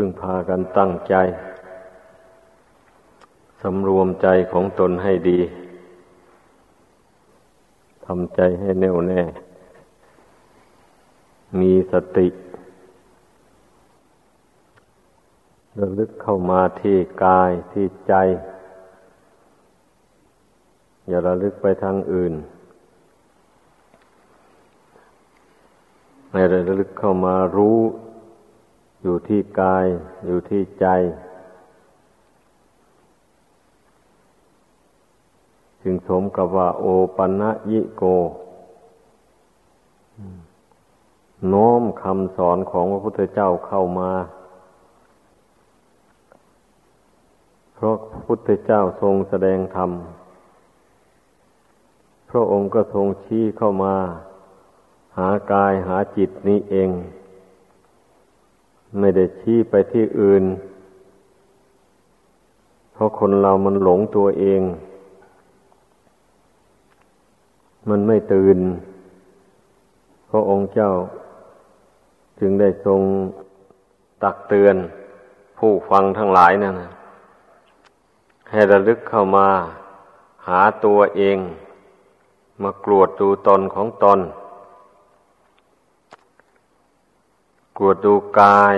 พึ่งพากันตั้งใจ สำรวมใจของตนให้ดี ทำใจให้แน่วแน่ มีสติระลึกเข้ามาที่กายที่ใจ อย่าระลึกไปทางอื่นให้ระลึกเข้ามารู้ อยู่ที่กาย อยู่ที่ใจ จึงสมกับว่า โอปัญญิโก โน้มคำสอนของพระพุทธเจ้าเข้ามา เพราะพระพุทธเจ้าทรงแสดงธรรม พระองค์ก็ทรงชี้เข้ามา หากายหาจิตนี้เอง ไม่ได้ชี้ไปที่อื่น เพราะคนเรามันหลงตัวเอง มันไม่ตื่น พระองค์เจ้า จึงได้ทรงตักเตือน ผู้ฟังทั้งหลายนั่นนะให้ระลึกเข้ามา หาตัวเอง มากรวดดูตนของตน กวดดูกาย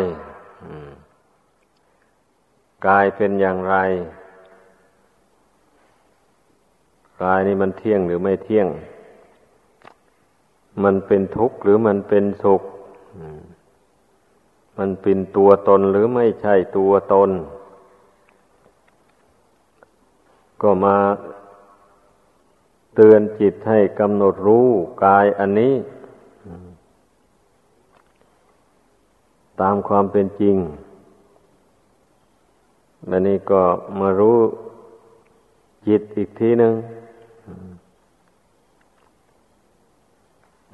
กายเป็นอย่างไร กายนี่มันเที่ยงหรือไม่เที่ยง มันเป็นทุกข์หรือมันเป็นสุข มันเป็นตัวตนหรือไม่ใช่ตัวตน ก็มาเตือนจิตให้กำหนดรู้กายอันนี้ ตามความเป็นจริงอันนี้ก็มารู้จิตอีกทีหนึ่ง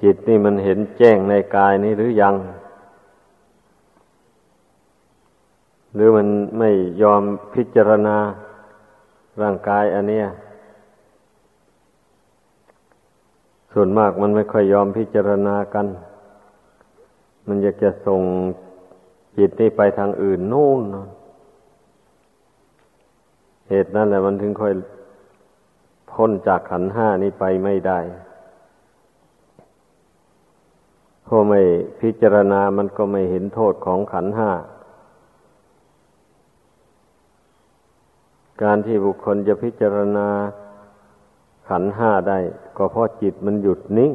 จิตนี่มันเห็นแจ้งในกายนี้หรือยัง หรือมันไม่ยอมพิจารณาร่างกายอันเนี้ยส่วนมากมันไม่ค่อยยอมพิจารณากัน มันอยากจะส่ง จิตนี่ไปทางอื่นนู่นเหตุนั้นแหละมันถึงค่อยพ้นจากขันห้านี้ไปไม่ได้พอไม่พิจารณามันก็ไม่เห็นโทษของขันห้า การที่บุคคลจะพิจารณาขันห้าได้ ก็เพราะจิตมันหยุดนิ่ง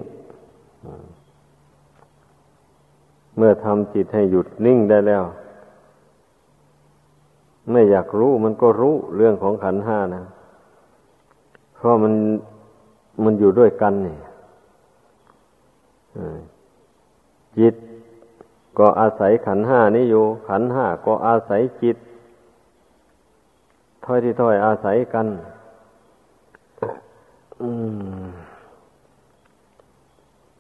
เมื่อทำจิตให้หยุดนิ่งได้แล้ว ไม่อยากรู้มันก็รู้เรื่องของขันห้านะเพราะมันมันอยู่ด้วยกันนี่จิตก็อาศัยขันห้านี้อยู่ ขันห้าก็อาศัยจิตถ้อยที่ถ้อยอาศัยกัน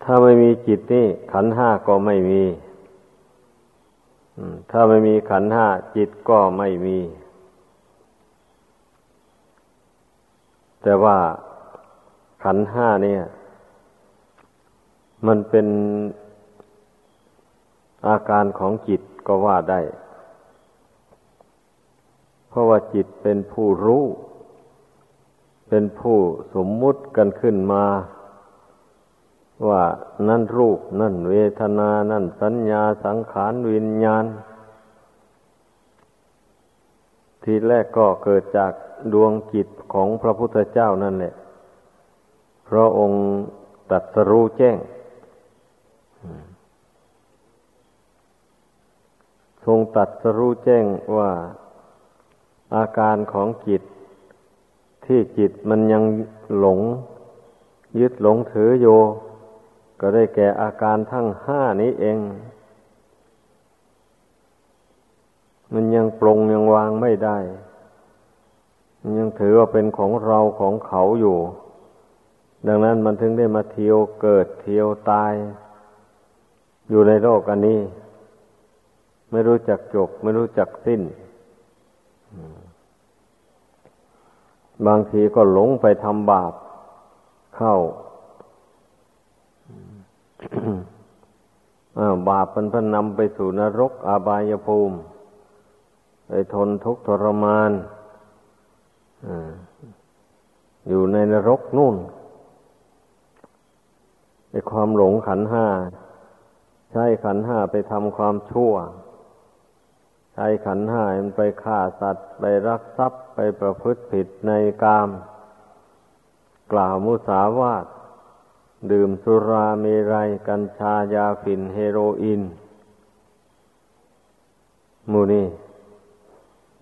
ถ้าไม่มีจิตนี่ขันห้าก็ไม่มีถ้าไม่มีขันห้าจิตก็ไม่มี แต่ว่าขันห้าเนี่ย มันเป็นอาการของจิตก็ว่าได้ เพราะว่าจิตเป็นผู้รู้ เป็นผู้สมมุติกันขึ้นมา ว่านั่นรูป นั่นเวทนา นั่นสัญญาสังขารวิญญาณ ทีแรกก็เกิดจากดวงจิตของพระพุทธเจ้านั่นแหละ พระองค์ตัดสรู้แจ้ง ทรงตัดสรู้แจ้งว่าอาการของจิต ที่จิตมันยังหลง ยึดหลงถือโย ก็ได้แก่อาการทั้งห้านี้เอง มันยังปรงยังวางไม่ได้ มันยังถือว่าเป็นของเราของเขาอยู่ ดังนั้นมันถึงได้มาเที่ยวเกิดเที่ยวตาย อยู่ในโลกอันนี้ ไม่รู้จักจบ ไม่รู้จักสิ้น บางทีก็หลงไปทำบาปเข้า บาปมันพันนำไปสู่นรกอาบายภูมิไปทนทุกข์ทรมานอยู่ในนรกนู่นในความหลงขันห้า ใช้ขันห้าไปทำความชั่ว ใช้ขันห้ามันไปฆ่าสัตว์ ไปรักทรัพย์ไปประพฤติผิดในกาม กล่าวมุสาวาท ดื่มสุราเมรัย กัญชายาฝิ่นเฮโรอีนมูนี่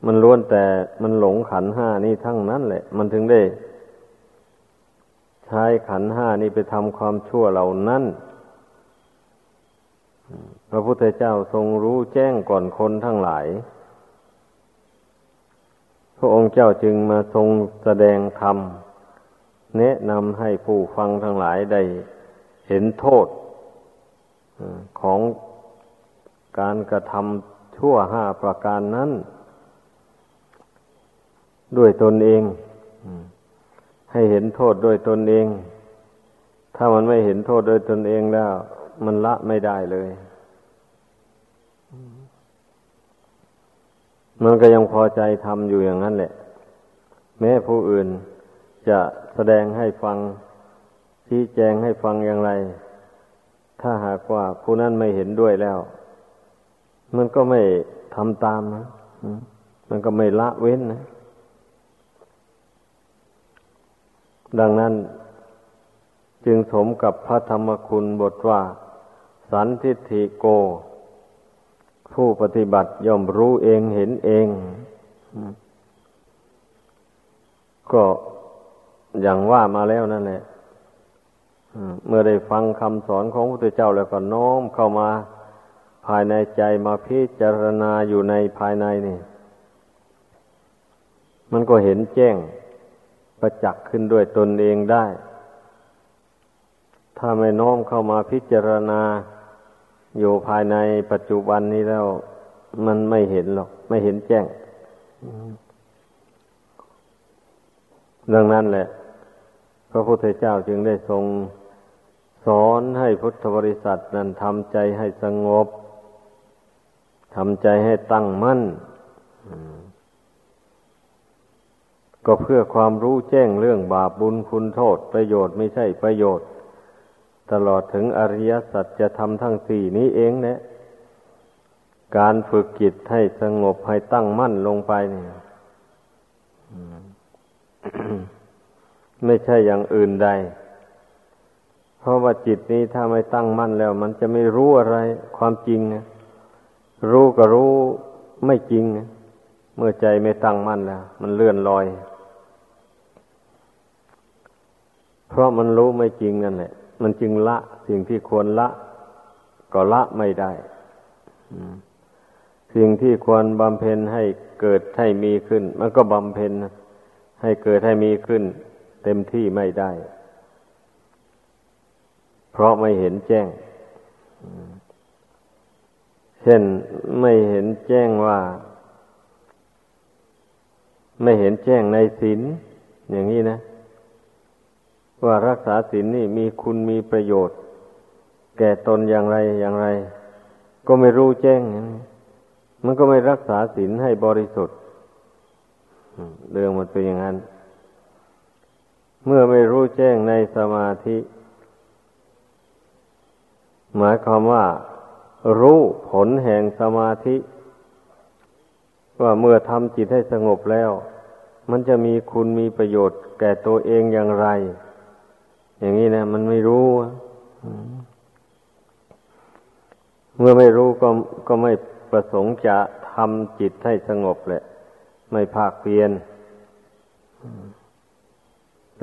มันล้วนแต่มันหลงขันห้านี่ทั้งนั้นแหละ มันถึงได้ ใช้ขันห้านี่ไปทำความชั่วเหล่านั้น พระพุทธเจ้าทรงรู้แจ้งก่อนคนทั้งหลาย พระองค์เจ้าจึงมาทรงแสดงธรรม แนะนำให้ผู้ฟังทั้งหลายได้เห็นโทษของการกระทำชั่วห้าประการนั้น ด้วยตนเอง ให้เห็นโทษด้วยตนเอง ถ้ามันไม่เห็นโทษด้วยตนเองแล้ว มันละไม่ได้เลย มันก็ยังพอใจทำอยู่อย่างนั้นแหละ แม้ผู้อื่นจะ ดงให้ฟัง ชี้แจงให้ฟังอย่างไร ถ้าหากว่าผู้นั้นไม่เห็นด้วยแล้ว มันก็ไม่ทำตามนะมันก็ไม่ละเว้นนะ ดังนั้น จึงสมกับพระธรรมคุณบทว่า สันทิฏฐิโก ผู้ปฏิบัติย่อมรู้เองเห็นเอง ก็ อย่างว่ามาแล้วนั่นแหละเมื่อได้ฟังคำสอนของพระพุทธเจ้าแล้วก็น้อมเข้ามาภายในใจมาพิจารณาอยู่ในภายในนี่ มันก็เห็นแจ้งประจักษ์ขึ้นด้วยตนเองได้ ถ้าไม่น้อมเข้ามาพิจารณา อยู่ภายในปัจจุบันนี้แล้ว มันไม่เห็นหรอก ไม่เห็นแจ้ง ดังนั้นแหละ พระพุทธเจ้าจึงได้ทรงสอนให้พุทธบริษัทนั้นทำใจให้สงบทำใจให้ตั้งมั่น ก็เพื่อความรู้แจ้งเรื่องบาปบุญคุณโทษประโยชน์ไม่ใช่ประโยชน์ ตลอดถึงอริยสัจจะทำทั้งสี่นี้เองเนี่ยการฝึกจิตให้สงบให้ตั้งมั่นลงไปเนี่ย ไม่ใช่อย่างอื่นใด เพราะว่าจิตนี้ถ้าไม่ตั้งมั่นแล้ว มันจะไม่รู้อะไร ความจริงนะรู้ก็รู้ไม่จริงนะเมื่อใจไม่ตั้งมั่นแล้ว มันเลื่อนลอย เพราะมันรู้ไม่จริงนั่นแหละ มันจึงละสิ่งที่ควรละ ก็ละไม่ได้สิ่งที่ควรบำเพ็ญให้เกิดให้มีขึ้น มันก็บำเพ็ญ ให้เกิดให้มีขึ้น เต็มที่ไม่ได้ เพราะไม่เห็นแจ้ง เช่นไม่เห็นแจ้งว่า ไม่เห็นแจ้งในศีลอย่างนี้นะ ว่ารักษาศีลนี่มีคุณมีประโยชน์ แก่ตนอย่างไรอย่างไร ก็ไม่รู้แจ้ง มันก็ไม่รักษาศีลให้บริสุทธิ เรื่องมันเป็นอย่างนั้น เมื่อไม่รู้แจ้งในสมาธิ หมายความว่า รู้ผลแห่งสมาธิ ว่าเมื่อทำจิตให้สงบแล้ว มันจะมีคุณมีประโยชน์ แก่ตัวเองอย่างไร อย่างนี้นะ มันไม่รู้เมื่อไม่รู้ก็ก็ไม่ประสงค์จะทำจิตให้สงบแหละ ไม่ภาคเพียน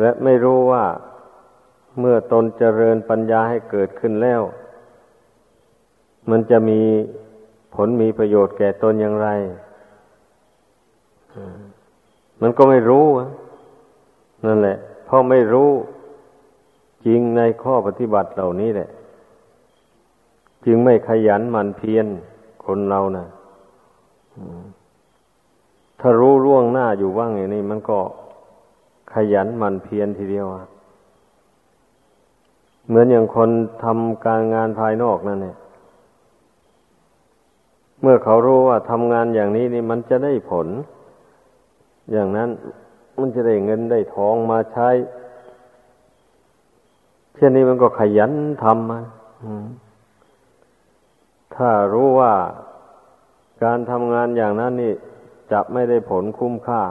และไม่รู้ว่าเมื่อตนเจริญปัญญาให้เกิดขึ้นแล้ว มันจะมีผลมีประโยชน์แก่ตนอย่างไร มันก็ไม่รู้ นั่นแหละเพราะไม่รู้จริงในข้อปฏิบัติเหล่านี้แหละ จึงไม่ขยันหมั่นเพียรคนเรานะ่ะ ถ้ารู้ร่วงหน้าอยู่ว่างอย่างนี้ มันก็ขยันหมั่นเพียรทีเดียวเหมือนอย่างคนทำการงานภายนอกนั่นเนี่ยเมื่มื่อเขารู้ว่าทำงานอย่างนี้นี่มันจะได้ผล อย่างนั้นมันจะได้เงินได้ทองมาใช้ เช่นนี้มันก็ขยันทำมาถ้ารู้ว่าการทำงานอย่างนั้นนี่ จะไม่ได้ผลคุ้มค่า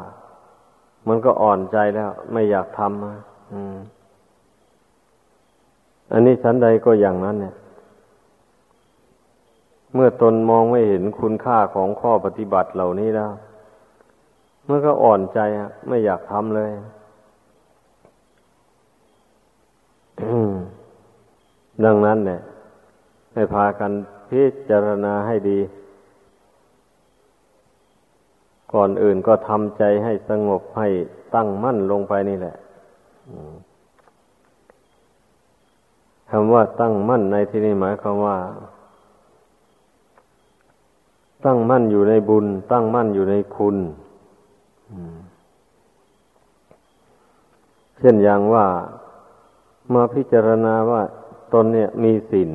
มันก็อ่อนใจแล้ว ไม่อยากทำมอันนี้ชั้นใดก็อย่างนั้น เนี่ย เมื่อตนมองไม่เห็นคุณค่าของข้อปฏิบัติเหล่านี้แล้วมันก็อ่อนใจอะไม่อยากทำเลยดังนั้นเนี่ยให้พากันพิจารณาให้ดี ก่อนอื่นก็ทำใจให้สงบให้ตั้งมั่นลงไปนี่แหละคำว่าตั้งมั่นในที่นี้หมายความว่า ตั้งมั่นอยู่ในบุญ ตั้งมั่นอยู่ในคุณเช่นอย่างว่ามาพิจารณาว่าตนเนี่ยมีศีล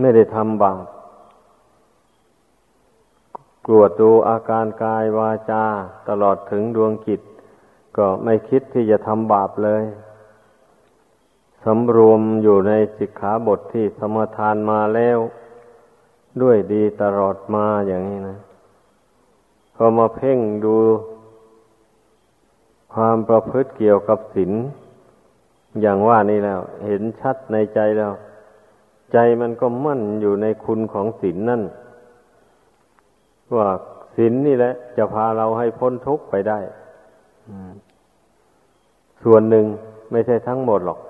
ไม่ได้ทำบาป กรวดดูอาการกายวาจา ตลอดถึงดวงจิต ก็ไม่คิดที่จะทำบาปเลยสำรวมอยู่ในสิกขาบทที่สมทานมาแล้ว ด้วยดีตลอดมาอย่างนี้นะพอมาเพ่งดู ความประพฤติเกี่ยวกับศีลอย่างว่านี่แล้ว เห็นชัดในใจแล้ว ใจมันก็มั่นอยู่ในคุณของศีลนนั่น ว่าศีลนนี่แหละ จะพาเราให้พ้นทุกข์ไปได้ส่วนหนึ่งไม่ใช่ทั้งหมดหรอก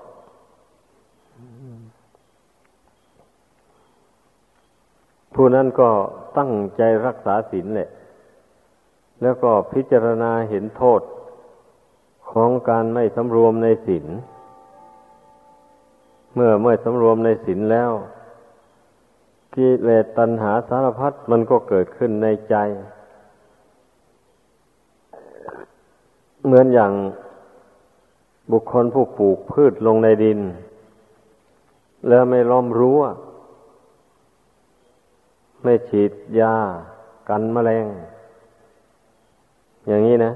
ผู้นั้นก็ตั้งใจรักษาศีลแหละ แล้วก็พิจารณาเห็นโทษของการไม่สำรวมในศีลเมื่อเมื่อสำรวมในศีลแล้ว กิเลสตัณหาสารพัดมันก็เกิดขึ้นในใจ เหมือนอย่างบุคคลผู้ปลูกพืชลงในดิน แล้วไม่ล้อมรั้วไม่ฉีดยากันแมลง อย่างนี้นะ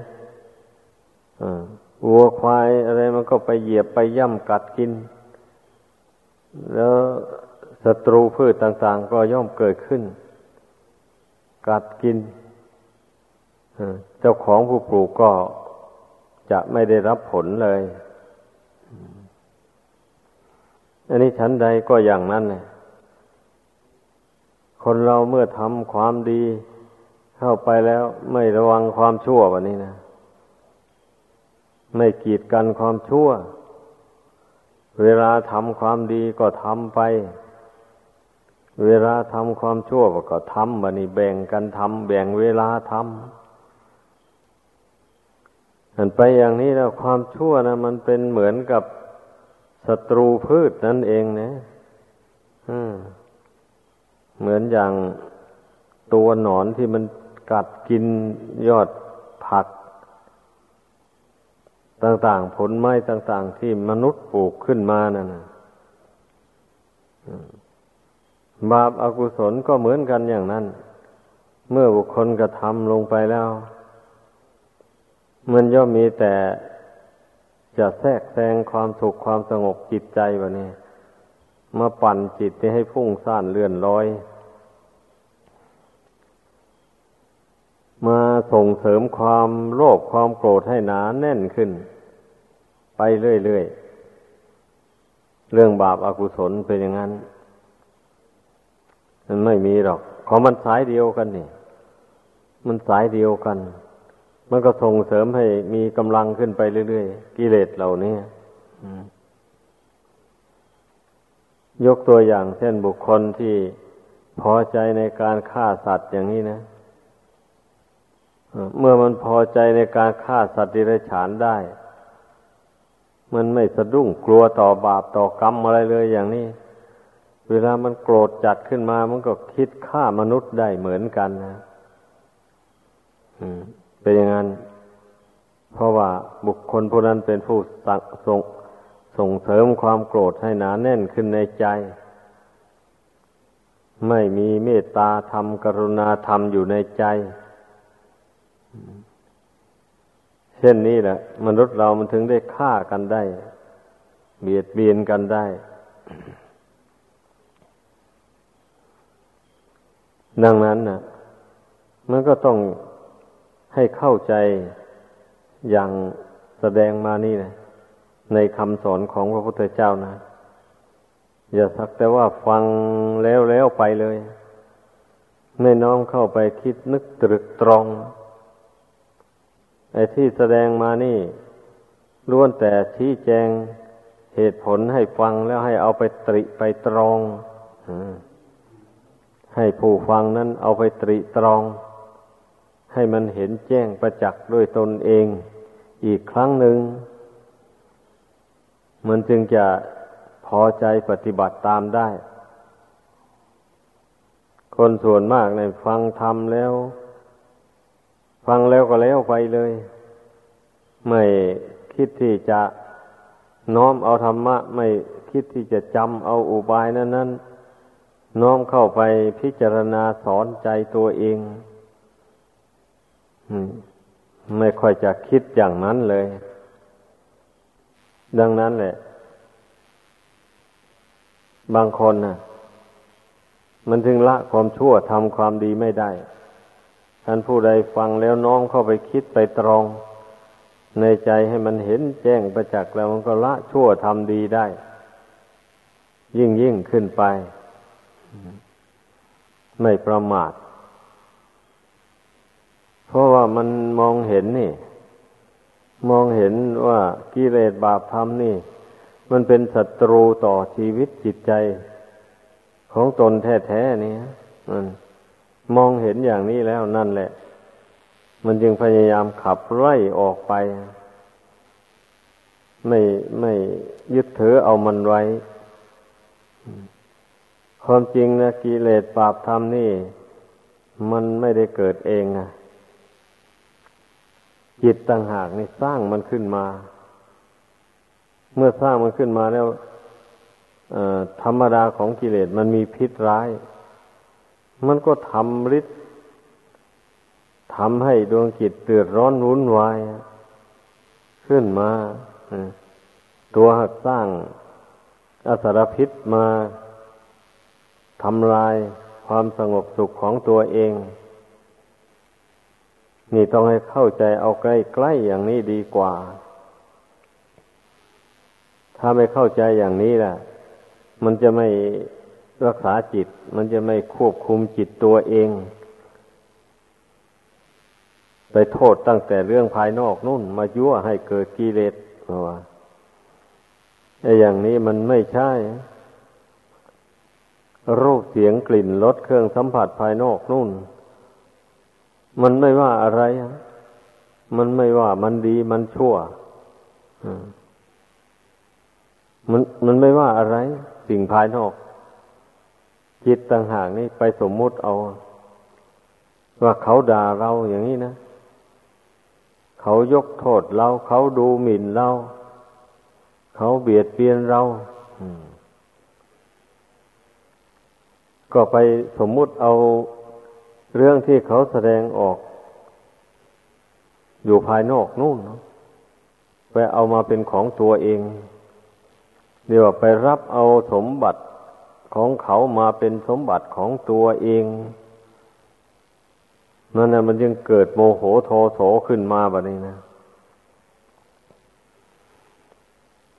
วัวควายอะไรมันก็ไปเหยียบไปย่ำกัดกิน แล้ว ศัตรูพืชต่างๆ ก็ย่อมเกิดขึ้น กัดกินเจ้าของผู้ปลูกก็จะไม่ได้รับผลเลย อันนี้ชั้นใดก็อย่างนั้นเลยคนเราเมื่อทำความดีเข้าไปแล้วไม่ระวังความชั่วแบบนี้นะ ไม่กีดกันความชั่ว เวลาทำความดีก็ทำไป เวลาทำความชั่วก็ทำบันี้แบ่งกันทำแบ่งเวลาทำอันไปอย่างนี้แล้วความชั่วนะมันเป็นเหมือนกับศัตรูพืชนั่นเองนะเหมือนอย่างตัวหนอนที่มันกัดกินยอดผัก ต่างๆ ผลไม้ต่าง ๆ ที่มนุษย์ปลูกขึ้นมานั่นะ บาปอากุศลก็เหมือนกันอย่างนั้น เมื่อบุคคลกระทำลงไปแล้ว มันย่อมมีแต่จะแทรกแซงความสุขความสงบจิตใจวะนี่มาปั่นจิตให้ฟุ้งซ่านเลื่อนลอย มาส่งเสริมความโลภความโกรธให้หนาแน่นขึ้น ไปเรื่อยๆเรื่องบาปอากุศลเป็นอย่างนั้น มันไม่มีหรอก ของมันสายเดียวกันนี่ มันสายเดียวกัน มันก็ส่งเสริมให้มีกำลังขึ้นไปเรื่อยๆ กิเลสเหล่านี้ยกตัวอย่างเช่นบุคคลที่พอใจในการฆ่าสัตว์อย่างนี้นะเมื่อมันพอใจในการฆ่าสัตว์ดิเรกชันได้ มันไม่สะดุ้งกลัวต่อบาปต่อกรรมอะไรเลยอย่างนี้ เวลามันโกรธจัดขึ้นมา มันก็คิดฆ่ามนุษย์ได้เหมือนกันนะเป็นอย่างนั้น เพราะว่าบุคคลผู้นั้นเป็นผู้ส่งส่งเสริมความโกรธให้หนาแน่นขึ้นในใจ ไม่มีเมตตาธรรมกรุณาธรรมอยู่ในใจ เช่นนี้แหละ มนุษย์เรามันถึงได้ฆ่ากันได้ เบียดเบียนกันได้ ดังนั้นนะมันก็ต้องให้เข้าใจอย่างแสดงมานี่นะในคำสอนของพระพุทธเจ้านะอย่าสักแต่ว่าฟังแล้วแล้วไปเลยไม่น้อมเข้าไปคิดนึกตรึกตรอง ไอ้ที่แสดงมานี่ล้วนแต่ชี้แจงเหตุผลให้ฟังแล้วให้เอาไปตริไปตรอง ให้ผู้ฟังนั้นเอาไปตริตรอง ให้มันเห็นแจ้งประจักษ์ด้วยตนเองอีกครั้งหนึ่ง มันจึงจะพอใจปฏิบัติตามได้ คนส่วนมากในฟังทำแล้ว ฟังแล้วก็แล้วไปเลย ไม่คิดที่จะน้อมเอาธรรมะ ไม่คิดที่จะจำเอาอุบายนั้นนั้น น้อมเข้าไปพิจารณาสอนใจตัวเองไม่ค่อยจะคิดอย่างนั้นเลย ดังนั้นแหละ บางคนนะ่ะ มันถึงละความชั่วทำความดีไม่ได้ท่านผู้ใดฟังแล้วน้อมเข้าไปคิดไปตรอง ในใจให้มันเห็นแจ้งประจักษ์แล้วมันก็ละชั่วทำดีได้ ยิ่งยิ่งขึ้นไป ไม่ประมาท เพราะว่ามันมองเห็นนี่ มองเห็นว่ากิเลสบาปธรรมนี่ มันเป็นศัตรูต่อชีวิตจิตใจของตนแท้ๆนี่มันมองเห็นอย่างนี้แล้วนั่นแหละ มันจึงพยายามขับไล่ออกไป ไม่ไม่ยึดถือเอามันไว้ ความจริงนะกิเลสปราบธรรมนี่ มันไม่ได้เกิดเองอะจิตต่างหากนี่สร้างมันขึ้นมา เมื่อสร้างมันขึ้นมาแล้วธรรมดาของกิเลสมันมีพิษร้าย มันก็ทำฤทธิ์ทำให้ดวงจิตเตือดร้อนวุ่นวาย ขึ้นมาตัวหักสร้างอสารพิษมา ทำลายความสงบสุขของตัวเอง นี่ต้องให้เข้าใจเอาใกล้ๆอย่างนี้ดีกว่า ถ้าไม่เข้าใจอย่างนี้ล่ะ มันจะไม่รักษาจิต มันจะไม่ควบคุมจิตตัวเอง ไปโทษตั้งแต่เรื่องภายนอกนู่น มายั่วให้เกิดกิเลสว่าไอ้อย่างนี้มันไม่ใช่ รูปเสียงกลิ่นรสเครื่องสัมผัสภายนอกนู่น มันไม่ว่าอะไร มันไม่ว่ามันดีมันชั่วมันมันไม่ว่าอะไร สิ่งภายนอก จิตต่างหากนี่ไปสมมุติเอา ว่าเขาด่าเราอย่างนี้นะ เขายกโทษเรา เขาดูหมิ่นเรา เขาเบียดเบียนเรา ก็ไปสมมุติเอาเรื่องที่เขาแสดงออก อยู่ภายนอกนู่นไปเอามาเป็นของตัวเองเรียกว่าไปรับเอาสมบัติของเขามาเป็นสมบัติของตัวเองนั่นนะมันยังเกิดโมโหโทโสขึ้นมาแบบนี้นะ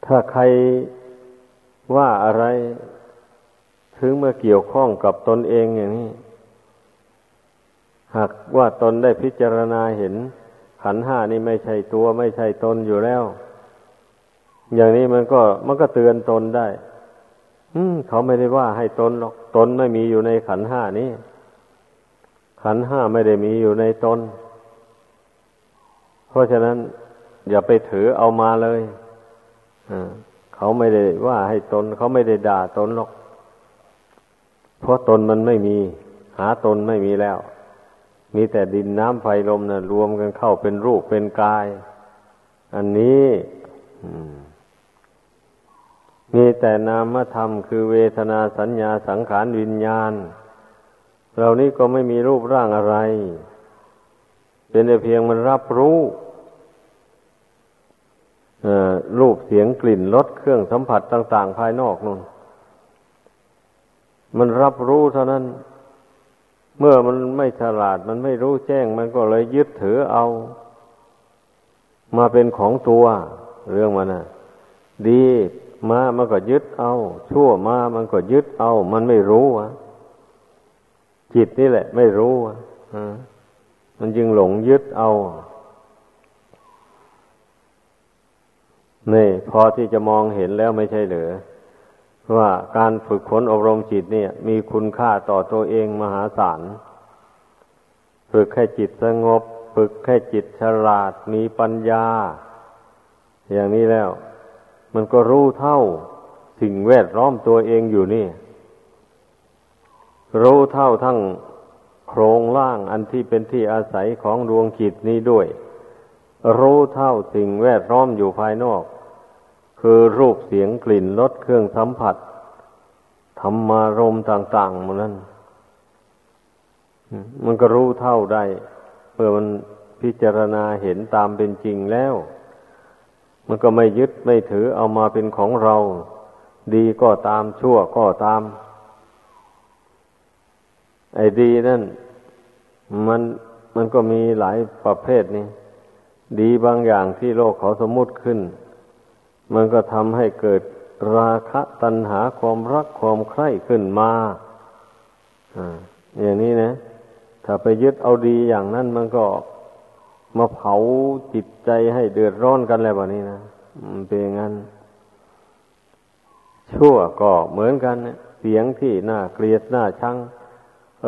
ถ้าใครว่าอะไร ถึงมื่อเกี่ยวข้องกับตนเองอย่างนี้ หากว่าตนได้พิจารณาเห็น ขันห้านี่ไม่ใช่ตัวไม่ใช่ตนอยู่แล้ว อย่างนี้มันก็มันก็เตือนตนได้ อืมเขาไม่ได้ว่าให้ตนหรอกตนไม่มีอยู่ในขันห้านี้ขันห้าไม่ได้มีอยู่ในตน เพราะฉะนั้น อย่าไปถือเอามาเลยเขาไม่ได้ว่าให้ตน เขาไม่ได้ด่าตนหรอก เพราะตนมันไม่มี หาตนไม่มีแล้ว มีแต่ดินน้ำไฟลมนะ่ะรวมกันเข้าเป็นรูปเป็นกาย อันนี้มมีแต่นามธรรมคือเวทนาสัญญาสังขารวิญญาณ เหล่านี้ก็ไม่มีรูปร่างอะไร เป็นแต่เพียงมันรับรู้รูปเสียงกลิ่นรสเครื่องสัมผัสต่าง ๆ ภายนอกนู่น มันรับรู้เท่านั้น เมื่อมันไม่ฉลาดมันไม่รู้แจ้ง มันก็เลยยึดถือเอา มาเป็นของตัว เรื่องมันนะดีมามันก็ยึดเอา ชั่วมามันก็ยึดเอา มันไม่รู้วะจิตนี่แหละ ไม่รู้วะมันจึงหลงยึดเอานี่พอที่จะมองเห็นแล้วไม่ใช่เหรือ ว่าการฝึกฝนอบรมจิตเนี่ย มีคุณค่าต่อตัวเองมหาศาล ฝึกให้จิตสงบ ฝึกให้จิตฉลาดมีปัญญา อย่างนี้แล้ว มันก็รู้เท่าสิ่งแวดล้อมตัวเองอยู่นี่ รู้เท่าทั้งโครงล่างอันที่เป็นที่อาศัยของดวงจิตนี้ด้วย รู้เท่าสิ่งแวดล้อมอยู่ภายนอก คือรูปเสียงกลิ่นรสเครื่องสัมผัสธรรมารมต่างๆมันนั้นมันก็รู้เท่าได้เมื่อมันพิจารณาเห็นตามเป็นจริงแล้ว มันก็ไม่ยึดไม่ถือเอามาเป็นของเรา ดีก็ตามชั่วก็ตาม ไอ้ดีนั่น มันมันก็มีหลายประเภทนี่ดีบางอย่างที่โลกเขาสมมุติขึ้น มันก็ทำให้เกิดราคะตัณหาความรักความใคร่ขึ้นมาอย่างนี้นะ ถ้าไปยึดเอาดีอย่างนั้นมันก็มาเผาจิตใจให้เดือดร้อนกันแล้วแบบนี้นะมันเป็นอย่างนั้น ชั่วก็เหมือนกันเสียงที่น่าเกลียดน่าชัง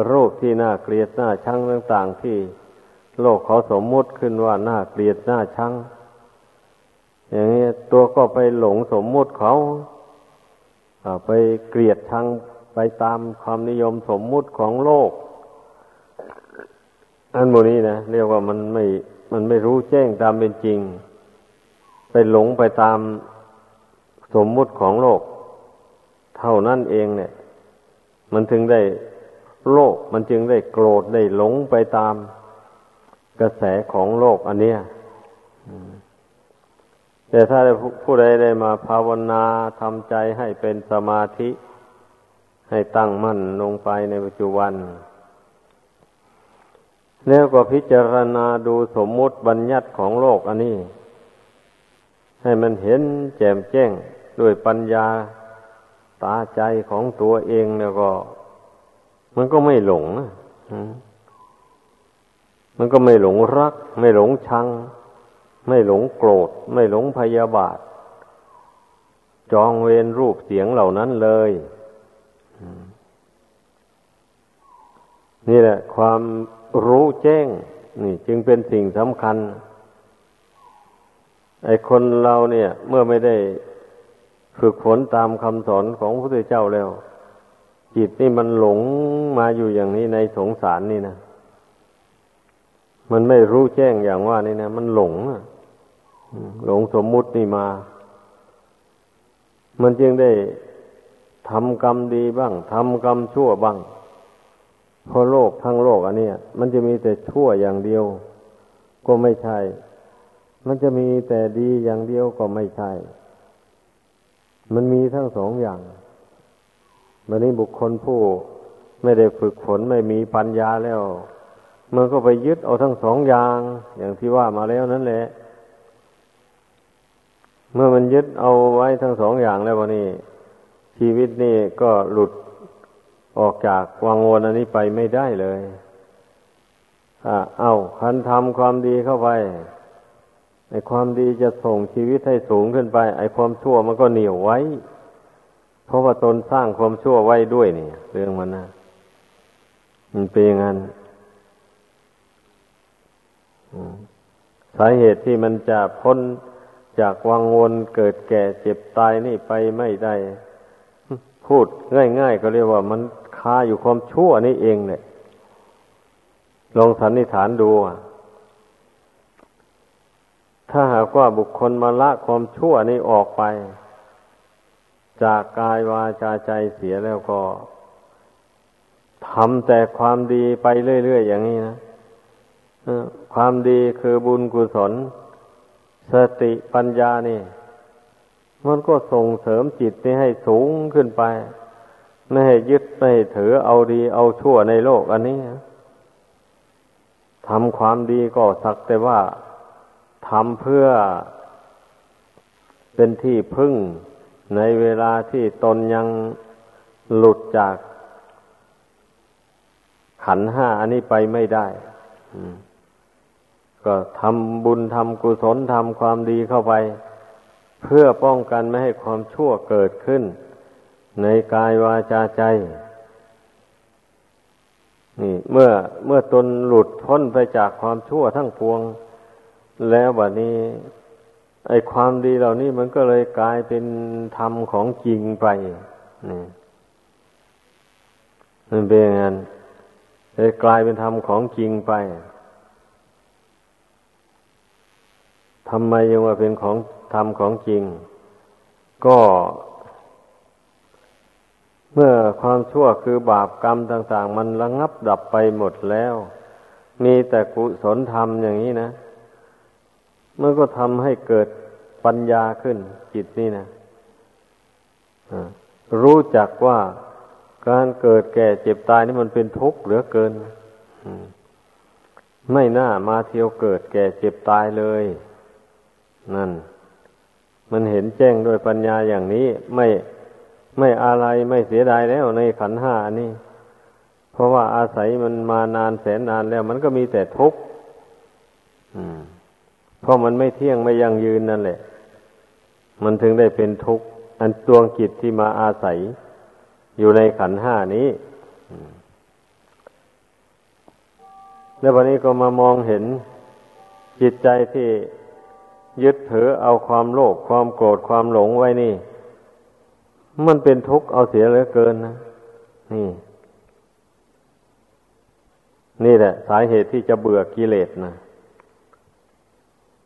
โรคที่น่าเกลียดน่าชังต่าง ๆ ที่โลกเขาสมมุติขึ้นว่าน่าเกลียดน่าชัง อย่างนี้ตัวก็ไปหลงสมมุติเขาไปเกลียดทางไปตามความนิยมสมมุติของโลก อันโมนี้นะเรียกว่ามันไม่มันไม่รู้แจ้งตามเป็นจริง ไปหลงไปตามสมมุติของโลก เท่านั้นเองเนี่ย มันถึงได้โลกมันจึงได้โกรธได้หลงไปตามกระแสของโลกอันเนี้ย แต่ถ้าผู้ใดได้มาภาวนาทำใจให้เป็นสมาธิ ให้ตั้งมั่นลงไปในปัจจุบัน แล้วก็พิจารณาดูสมมุติบัญญัติของโลกอันนี้ ให้มันเห็นแจ่มแจ้งด้วยปัญญาตาใจของตัวเองแล้วก็ มันก็ไม่หลง มันก็ไม่หลงรัก ไม่หลงชัง ไม่หลงโกรธ ไม่หลงพยาบาท จองเวรรูปเสียงเหล่านั้นเลย นี่แหละ ความรู้แจ้ง นี่ จึงเป็นสิ่งสำคัญ ไอ้คนเราเนี่ย เมื่อไม่ได้ฝึกฝนตามคำสอนของพระพุทธเจ้าแล้ว จิตนี่มันหลงมาอยู่อย่างนี้ในสงสารนี่นะมันไม่รู้แจ้งอย่างว่านี่นะ มันหลง หลงสมมุตินี่มา มันจึงได้ทำกรรมดีบ้างทำกรรมชั่วบ้างเพราะโลกทั้งโลกอันนี้มันจะมีแต่ชั่วอย่างเดียว ก็ไม่ใช่ มันจะมีแต่ดีอย่างเดียวก็ไม่ใช่ มันมีทั้งสองอย่างวันนี้บุคคลผู้ไม่ได้ฝึกฝนไม่มีปัญญาแล้ว มันก็ไปยึดเอาทั้งสองอย่าง อย่างที่ว่ามาแล้วนั่นแหละ เมื่อมันยึดเอาไว้ทั้งสองอย่างแล้ววันนี้ ชีวิตนี่ก็หลุดออกจากวังวนอันนี้ไปไม่ได้เลยอ่าเอาคันทำความดีเข้าไปไอ้ความดีจะส่งชีวิตให้สูงขึ้นไป ไอ้ความชั่วมันก็เหนียวไว้ เพราะว่าตนสร้างความชั่วไว้ด้วยนี่เรื่องมันนะมันเป็นอย่างนั้นสาเหตุที่มันจะพ้น จากวังวนเกิดแก่เจ็บตายนี่ไปไม่ได้ พูดง่ายๆก็เรียกว่ามันคาอยู่ความชั่วนี่เองเนี่ยลองสันนิษฐานดูถ้าหากว่าบุคคลมาละความชั่วนี้ออกไป จากกายวาจาใจเสียแล้วก็ทำแต่ความดีไปเรื่อยๆอย่างนี้นะความดีคือบุญกุศล สติปัญญานี่ มันก็ส่งเสริมจิตนี้ให้สูงขึ้นไป ไม่ให้ยึดไม่ให้ถือเอาดีเอาชั่วในโลกอันนี้ทำความดีก็สักแต่ว่าทำเพื่อเป็นที่พึ่งในเวลาที่ตนยังหลุดจากขันห้าอันนี้ไปไม่ได้ ก็ทำบุญทำกุศลทำความดีเข้าไป เพื่อป้องกันไม่ให้ความชั่วเกิดขึ้น ในกายวาจาใจนี่เมื่อเมื่อตนหลุดพ้นไปจากความชั่วทั้งปวง แล้วบัดนี้ ไอความดีเหล่านี้มันก็เลยกลายเป็นธรรมของจริงไปนี่มันเป็นอย่างนั้นเลยกลายเป็นธรรมของจริงไป ทำไมยังว่าเป็นของธรรมของจริง ก็ เมื่อความชั่วคือบาปกรรมต่าง ๆ มันระงับดับไปหมดแล้ว มีแต่กุศลธรรมอย่างนี้นะมันก็ทำให้เกิดปัญญาขึ้น จิตนี่นะรู้จักว่าการเกิดแก่เจ็บตายนี่มันเป็นทุกข์เหลือเกิน ไม่น่ามาเที่ยวเกิดแก่เจ็บตายเลย นั่น มันเห็นแจ้งด้วยปัญญาอย่างนี้ ไม่ไม่อะไรไม่เสียดายแล้วในขันห้านี่ เพราะว่าอาศัยมันมานานแสนนานแล้ว มันก็มีแต่ทุกข์เพราะมันไม่เที่ยงไม่ยั่งยืนนั่นแหละ มันถึงได้เป็นทุกข์อันดวงจิตที่มาอาศัย อยู่ในขันห้านี้แล้ววันนี้ก็มามองเห็นจิตใจที่ ยึดถือเอาความโลภความโกรธความหลงไว้นี่ มันเป็นทุกข์เอาเสียเหลือเกินนะนี่ นี่แหละ สาเหตุที่จะเบื่อกิเลสนะ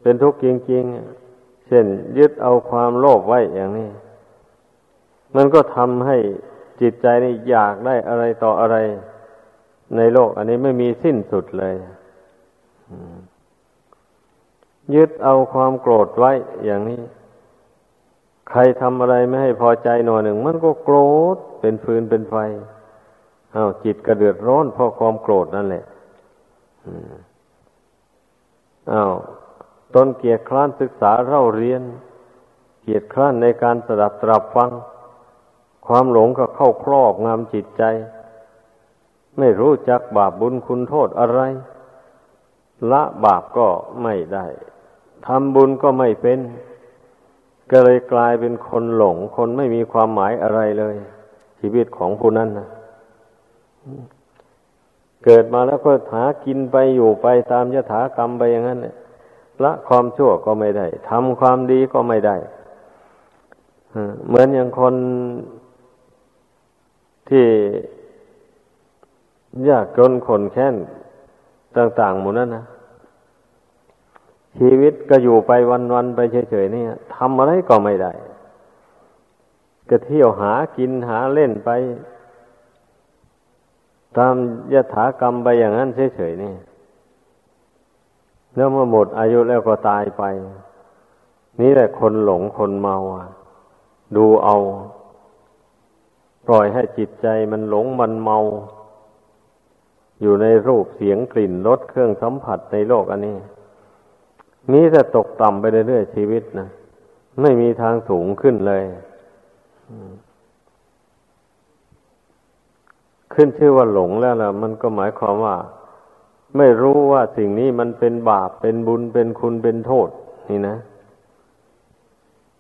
เป็นทุกข์จริงๆ เช่น ยึดเอาความโลภไว้อย่างนี้ มันก็ทำให้จิตใจนี่อยากได้อะไรต่ออะไรในโลก อันนี้ไม่มีสิ้นสุดเลย ยึดเอาความโกรธไว้อย่างนี้ ใครทำอะไรไม่ให้พอใจหน่อยหนึ่ง มันก็โกรธเป็นฟืนเป็นไฟอา้าวจิตกระเดือดร้อนเพราะความโกรธนั่นแหละอ้าวตนเกียรคร้านศึกษาเล่าเรียน เกียรคร้านในการสดับตรับฟัง ความหลงก็เข้าครอบงำจิตใจ ไม่รู้จักบาปบุญคุณโทษอะไร ละบาปก็ไม่ได้ ทำบุญก็ไม่เป็น ก็เลยกลายเป็นคนหลง คนไม่มีความหมายอะไรเลย ชีวิตของผู้นั้นนะเกิดมาแล้วก็หากินไปอยู่ไปตามยถากรรมไปอย่างนั้นละความชั่วก็ไม่ได้ทำความดีก็ไม่ได้เหมือนอย่างคนที่ยากจนขนแค้นต่าง ๆ หมดนั้นนะ ชีวิตก็อยู่ไปวันๆไปเฉยๆนี่ทำอะไรก็ไม่ได้ ก็เที่ยวหากินหาเล่นไป ตามยถากรรมไปอย่างนั้นเฉยๆนี่แล้วเมื่อหมดอายุแล้วก็ตายไป นี่แหละคนหลงคนเมาดูเอา ปล่อยให้จิตใจมันหลงมันเมา อยู่ในรูปเสียงกลิ่นรสเครื่องสัมผัสในโลกอันนี้ มีแต่ตกต่ำไปเรื่อยๆชีวิตนะไม่มีทางสูงขึ้นเลย ขึ้นชื่อว่าหลงแล้วล่ะ มันก็หมายความว่า ไม่รู้ว่าสิ่งนี้มันเป็นบาปเป็นบุญเป็นคุณเป็นโทษ นี่นะ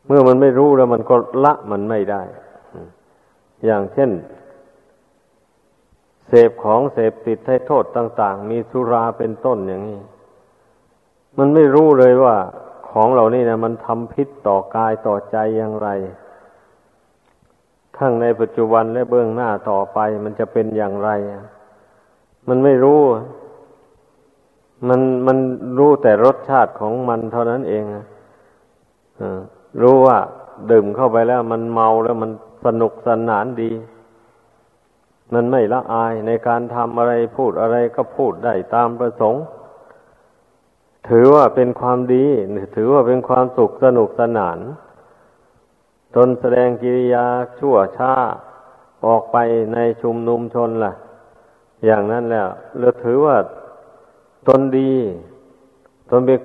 เมื่อมันไม่รู้แล้วมันก็ละมันไม่ได้ อย่างเช่น เสพของเสพติดให้โทษต่าง ๆ มีสุราเป็นต้นอย่างนี้ มันไม่รู้เลยว่าของเหล่านี้นะมันทำพิษต่อกายต่อใจอย่างไร ทั้งในปัจจุบันและเบื้องหน้าต่อไปมันจะเป็นอย่างไร มันไม่รู้ มันมันรู้แต่รสชาติของมันเท่านั้นเองรู้ว่าดื่มเข้าไปแล้วมันเมาแล้วมันสนุกสนานดี มันไม่ละอายในการทำอะไรพูดอะไรก็พูดได้ตามประสงค์ ถือว่าเป็นความดี ถือว่าเป็นความสุขสนุกสนาน ตนแสดงกิริยาชั่วช้าออกไปในชุมนุมชนล่ะ อย่างนั้นแล้วเราถือว่าตนดี ตนมี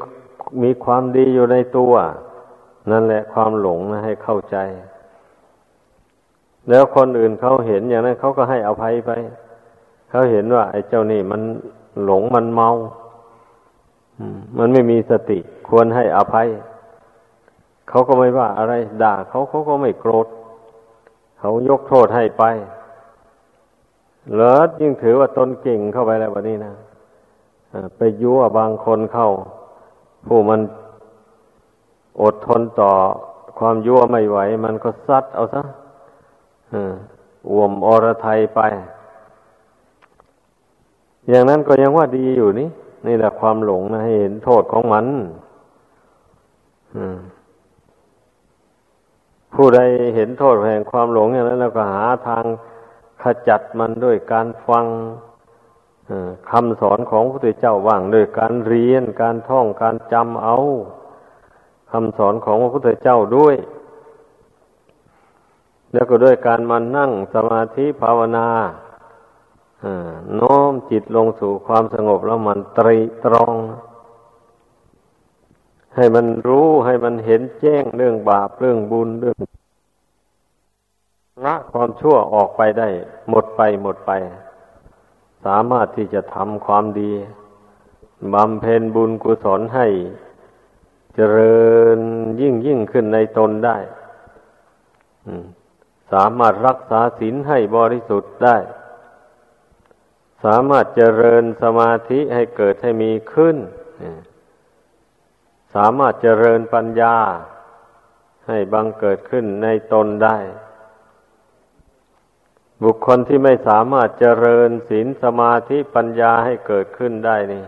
มีความดีอยู่ในตัว นั่นแหละความหลงนะให้เข้าใจ แล้วคนอื่นเขาเห็นอย่างนั้นเขาก็ให้อภัยไป เขาเห็นว่า ไอ้เจ้านี่มันหลงมันเมา มันไม่มีสติควรให้อภัย เขาก็ไม่ว่าอะไร ด่าเขาเขาก็ไม่โกรธ เขายกโทษให้ไปเลิศยิ่งถือว่าตนเก่งเข้าไปแล้ววันนี้นะไปยั่วบางคนเข้า ผู้มันอดทนต่อความยั่วไม่ไหว มันก็ซัดเอาซะอวมอรไทยไป อย่างนั้นก็ยังว่าดีอยู่นี่ นี่แหละความหลงนะให้เห็นโทษของมันผู้ใดเห็นโทษแห่งความหลงอย่างนั้นแล้วก็หาทางขจัดมันด้วยการฟังคำสอนของพระพุทธเจ้าว่างด้วยการเรียนการท่องการจำเอาคำสอนของพระพุทธเจ้าด้วย แล้วก็ด้วยการมานั่งสมาธิภาวนา โน้มจิตลงสู่ความสงบแล้วมันตรีตรอง ให้มันรู้ให้มันเห็นแจ้งเรื่องบาปเรื่องบุญเรื่องละความชั่วออกไปได้ หมดไปหมดไป สามารถที่จะทำความดีบำเพ็ญบุญกุศลให้ เจริญยิ่งยิ่งขึ้นในตนได้สามารถรักษาศีลให้บริสุทธิ์ได้ สามารถเจริญสมาธิให้เกิดให้มีขึ้น สามารถเจริญปัญญา ให้บังเกิดขึ้นในตนได้ บุคคลที่ไม่สามารถเจริญศีลสมาธิปัญญาให้เกิดขึ้นได้นี่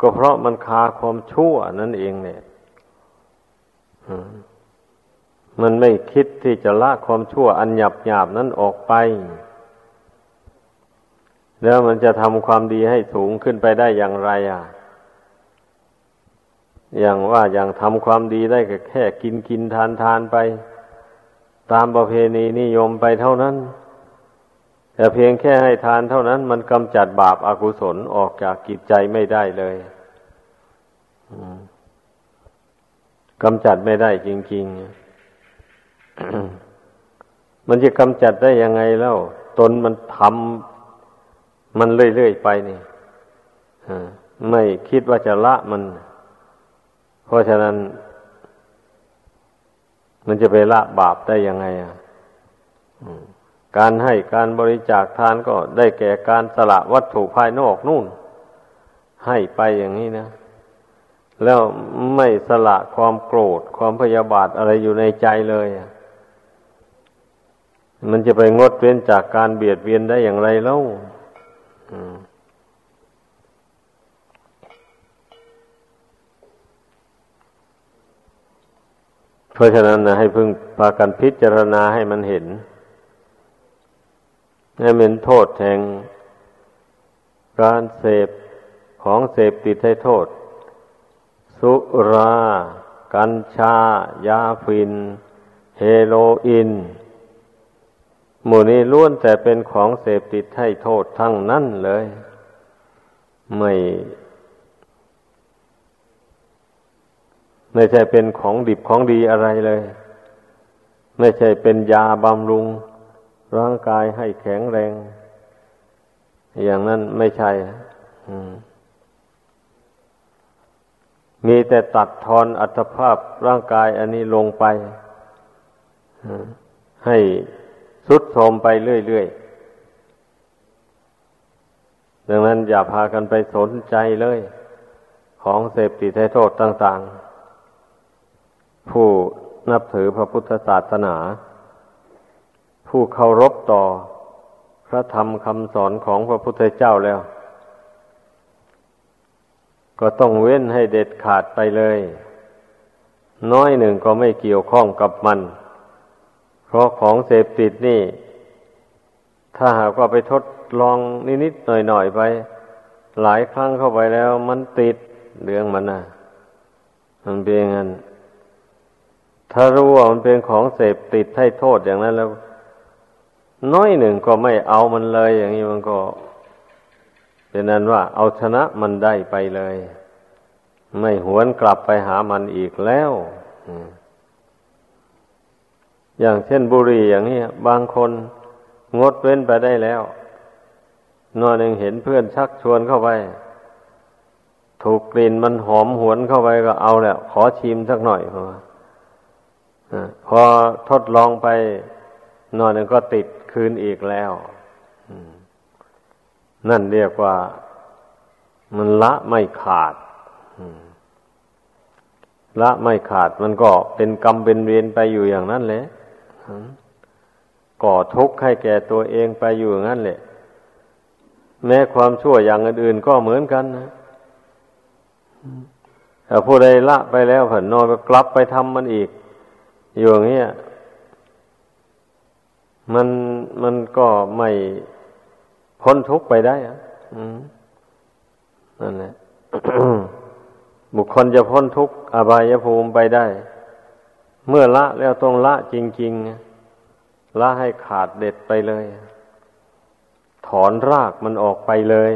ก็เพราะมันคาความชั่วนั่นเองเนี่ยมันไม่คิดที่จะละความชั่วอันหยาบหยาบนั้นออกไป แล้วมันจะทำความดีให้สูงขึ้นไปได้อย่างไรอะ อย่างว่าอย่างทำความดีได้ก็แค่กินกินทานทานไป ตามประเพณีนิยมไปเท่านั้น แต่เพียงแค่ให้ทานเท่านั้น มันกำจัดบาปอากุศลออกจากกิจใจไม่ได้เลยกำจัดไม่ได้จริง ๆ มันจะกำจัดได้ยังไงแล้ว ตนมันทำ มันเรื่อยๆไปนี่ไม่คิดว่าจะละมัน เพราะฉะนั้น มันจะไปละบาปได้ยังไงอะการให้การบริจาคทานก็ได้แก่การสละวัตถุภายนอกนู่น ให้ไปอย่างนี้นะ แล้วไม่สละความโกรธความพยาบาทอะไรอยู่ในใจเลยมันจะไปงดเว้นจากการเบียดเบียนได้อย่างไรเล่า เพราะฉะนั้นนะให้พึงพากันพิจารณาให้มันเห็นนี่เป็นโทษแห่งการเสพของเสพติดให้โทษ สุรา กัญชา ยาฟิน เฮโรอีน หมู่นี้ล้วนแต่เป็นของเสพติดให้โทษทั้งนั้นเลย ไม่ ไม่ใช่เป็นของดิบของดีอะไรเลย ไม่ใช่เป็นยาบำรุง ร่างกายให้แข็งแรง อย่างนั้นไม่ใช่มีแต่ตัดทอนอัตภาพร่างกายอันนี้ลงไปให้ สุดโทมไปเรื่อยๆ ดังนั้นอย่าพากันไปสนใจเลย ของเสพติดให้โทษต่างๆ ผู้นับถือพระพุทธศาสนา ผู้เคารพต่อพระธรรมคำสอนของพระพุทธเจ้าแล้ว ก็ต้องเว้นให้เด็ดขาดไปเลย น้อยหนึ่งก็ไม่เกี่ยวข้องกับมัน เพราะของเสพติดนี่ ถ้าหากว่าไปทดลองนิดๆหน่อยๆไป หลายครั้งเข้าไปแล้ว มันติดเรื่องมันนะมันเป็นงั้นถ้ารู้ว่ามันเป็นของเสพติดให้โทษอย่างนั้นแล้ว น้อยหนึ่งก็ไม่เอามันเลย อย่างนี้มันก็ เป็นนั้นว่า เอาชนะมันได้ไปเลย ไม่หวนกลับไปหามันอีกแล้ว อ อย่างเช่นบุหรี่อย่างนี้บางคนงดเว้นไปได้แล้วนอนหนึ่งเห็นเพื่อนชักชวนเข้าไป ถูกกลิ่นมันหอมหวนเข้าไปก็เอาแล้วขอชิมสักหน่อยพอพอทดลองไปนอนหนึ่งก็ติดคืนอีกแล้วนั่นเรียกว่า มันละไม่ขาดละไม่ขาดมันก็เป็นกรรมเป็นเวรไปอยู่อย่างนั้นแหละ ก่อทุกข์ให้แก่ตัวเองไปอยู่งั้นแหละ แม้ความชั่วอย่างอื่นๆก็เหมือนกันนะแต่ผู้ใดละไปแล้วผันนอนไปกลับไปทำมันอีก อยู่อย่างนี้มันมันก็ไม่พ้นทุกข์ไปได้อะนั่นแหละบุคคลจะพ้นทุกข์อบายภูมิไปได้ เมื่อละแล้วต้องละจริง ๆ ละให้ขาดเด็ดไปเลย ถอนรากมันออกไปเลย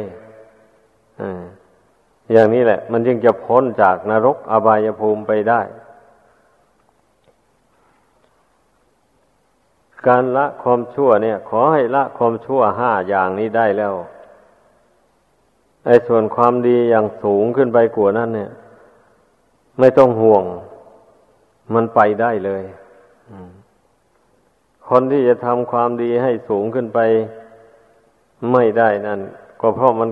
อย่างนี้แหละ มันจึงจะพ้นจากนรกอบายภูมิไปได้ การละความชั่วเนี่ย ขอให้ละความชั่วห้าอย่างนี้ได้แล้วไอ้ส่วนความดีอย่างสูงขึ้นไปกว่านั้นเนี่ย ไม่ต้องห่วง มันไปได้เลยคนที่จะทำความดีให้สูงขึ้นไปไม่ได้นั่น ก็เพราะมัน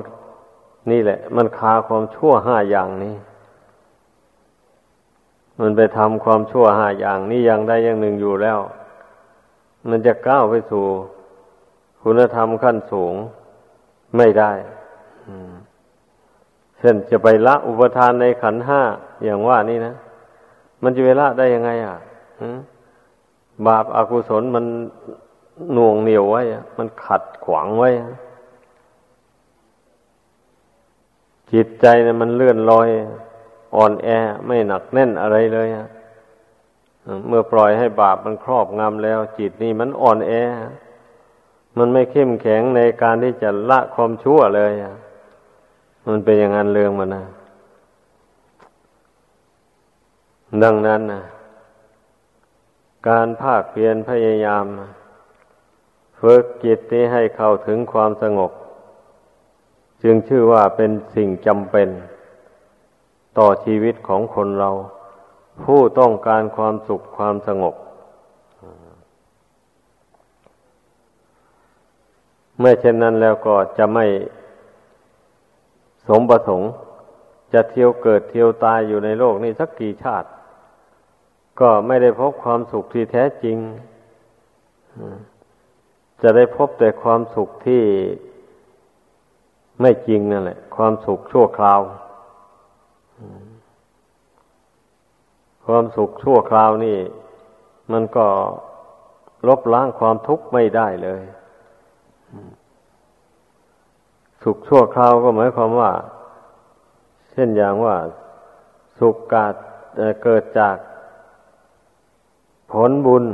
นี่แหละ มันคาความชั่วห้าอย่างนี้ มันไปทำความชั่วห้าอย่างนี้อย่างใดอย่างหนึ่งอยู่แล้ว มันจะก้าวไปสู่ คุณธรรมขั้นสูงไม่ได้เช่นจะไปละอุปทานในขันห้าอย่างว่านี่นะ มันจะไปละได้ยังไง อะบาปอากุศลมันหน่วงเหนียวไว้มันขัดขวางไว้ จิตใจเนี่ยมันเลื่อนลอย อ่อนแอไม่หนักแน่นอะไรเลยเมื่อปล่อยให้บาปมันครอบงำแล้ว จิตนี่มันอ่อนแอ มันไม่เข้มแข็งในการที่จะละความชั่วเลยมันเป็นอย่างนั้นเรื่องมันนะ ดังนั้นนะการภาคเพียรพยายาม ฝึกจิตนี้ให้เข้าถึงความสงบ จึงชื่อว่าเป็นสิ่งจำเป็น ต่อชีวิตของคนเรา ผู้ต้องการความสุขความสงบเมื่อเช่นนั้นแล้วก็จะไม่สมประสงค์ จะเที่ยวเกิดเที่ยวตายอยู่ในโลกนี้สักกี่ชาติ ก็ไม่ได้พบความสุขที่แท้จริง จะได้พบแต่ความสุขที่ไม่จริงนั่นแหละ ความสุขชั่วคราว ความสุขชั่วคราวนี่ มันก็ลบล้างความทุกข์ไม่ได้เลย สุขชั่วคราวก็หมายความว่า เช่นอย่างว่า สุขกาดเกิดจาก ผลบุญ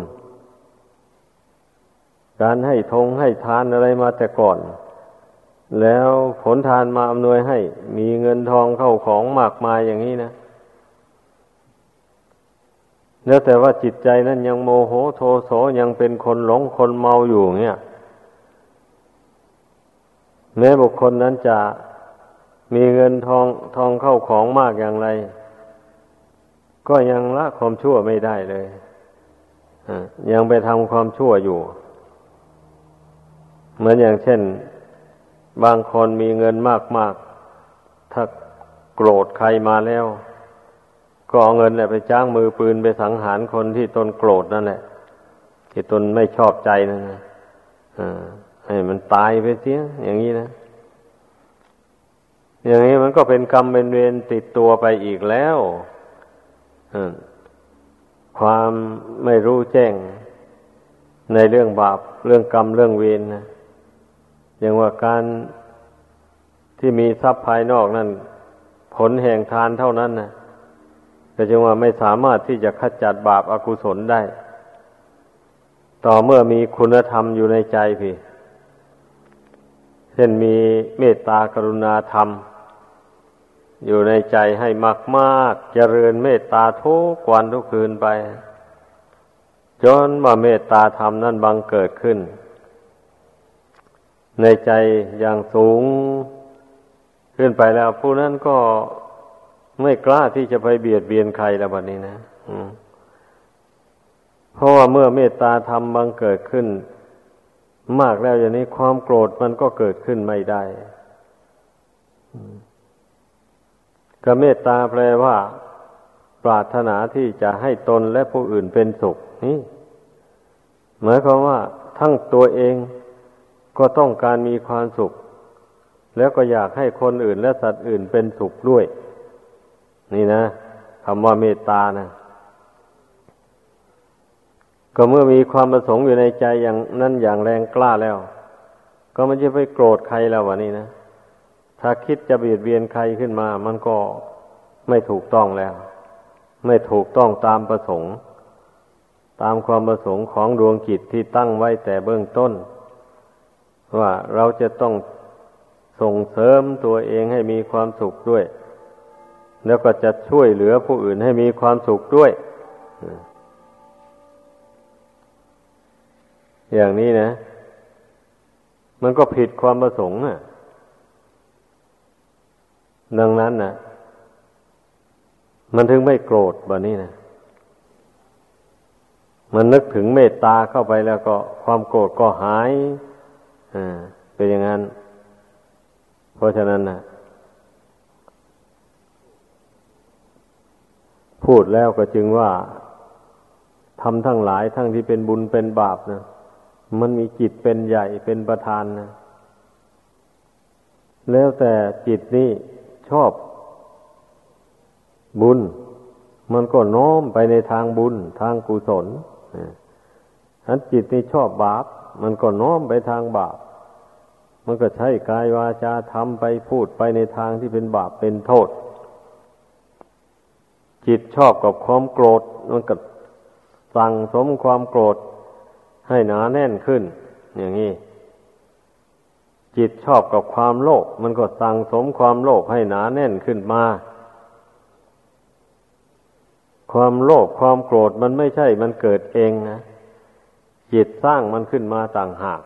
การให้ทงให้ทานอะไรมาแต่ก่อน แล้วผลทานมาอำนวยให้ มีเงินทองเข้าของมากมายอย่างนี้นะแล้วแต่ว่าจิตใจนั้นยังโมโหโทโสยังเป็นคนหลงคนเมาอยู่เนี่ยแม้บุคคลนั้นจะมีเงินทองทองเข้าของมากอย่างไร ก็ยังละความชั่วไม่ได้เลย ยังไปทำความชั่วอยู่ เหมือนอย่างเช่น บางคนมีเงินมากๆ ถ้าโกรธใครมาแล้ว ก็เอาเงินไปจ้างมือปืนไปสังหารคนที่ตนโกรธนั่นแหละ ที่ตนไม่ชอบใจนั่นนะให้มันตายไปเสียอย่างนี้นะ อย่างนี้มันก็เป็นกรรมเป็นเวรติดตัวไปอีกแล้ว ความไม่รู้แจ้งในเรื่องบาป เรื่องกรรมเรื่องเวรนะอย่างว่าการที่มีทรัพย์ภายนอกนั่น ผลแห่งทานเท่านั้นนะก็จึงว่าไม่สามารถที่จะขจัดบาปอากุศลได้ ต่อเมื่อมีคุณธรรมอยู่ในใจพี่ เช่นมีเมตตากรุณาธรรม อยู่ในใจให้มากๆเจริญเมตตาทุกวันทุกคืนไป จนว่าเมตตาธรรมนั้นบังเกิดขึ้น ในใจอย่างสูงขึ้นไปแล้ว ผู้นั้นก็ไม่กล้าที่จะไปเบียดเบียนใครแล้วบัดนี้นะเพราะว่าเมื่อเมตตาธรรมบังเกิดขึ้น มากแล้วอย่างนี้ความโกรธมันก็เกิดขึ้นไม่ได้ ก็เมตตาแปลว่า ปรารถนาที่จะให้ตนและผู้อื่นเป็นสุขนี่หมายความว่า ทั้งตัวเองก็ต้องการมีความสุข แล้วก็อยากให้คนอื่นและสัตว์อื่นเป็นสุขด้วย นี่นะคำว่าเมตตานะก็เมื่อมีความประสงค์อยู่ในใจอย่างนั้นอย่างแรงกล้าแล้ว ก็มันจะไปโกรธใครแล้ววะนี่นะ ถ้าคิดจะเบียดเบียนใครขึ้นมา มันก็ไม่ถูกต้องแล้ว ไม่ถูกต้องตามประสงค์ ตามความประสงค์ของดวงจิตที่ตั้งไว้แต่เบื้องต้น ว่าเราจะต้องส่งเสริมตัวเองให้มีความสุขด้วย แล้วก็จะช่วยเหลือผู้อื่นให้มีความสุขด้วย อย่างนี้นะ มันก็ผิดความประสงค์อะ ดังนั้นนะมันถึงไม่โกรธแบบนี้นะมันนึกถึงเมตตาเข้าไปแล้วก็ความโกรธก็หายอ่าเป็นอย่างนั้น เพราะฉะนั้นนะพูดแล้วก็จึงว่าทำทั้งหลายทั้งที่เป็นบุญเป็นบาปนะมันมีจิตเป็นใหญ่เป็นประธานนะแล้วแต่จิตนี่ ชอบ บุญ มันก็น้อมไปในทางบุญ ทางกุศลถ้าจิตนี่ชอบบาป มันก็น้อมไปทางบาป มันก็ใช้กายวาจาทำไปพูดไปในทางที่เป็นบาปเป็นโทษ จิตชอบกับความโกรธ มันก็สั่งสมความโกรธให้หนาแน่นขึ้น อย่างนี้ จิตชอบกับความโลภมันก็สั่งสมความโลภให้หนาแน่นขึ้นมา ความโลภความโกรธมันไม่ใช่มันเกิดเองนะจิตสร้างมันขึ้นมาต่างหาก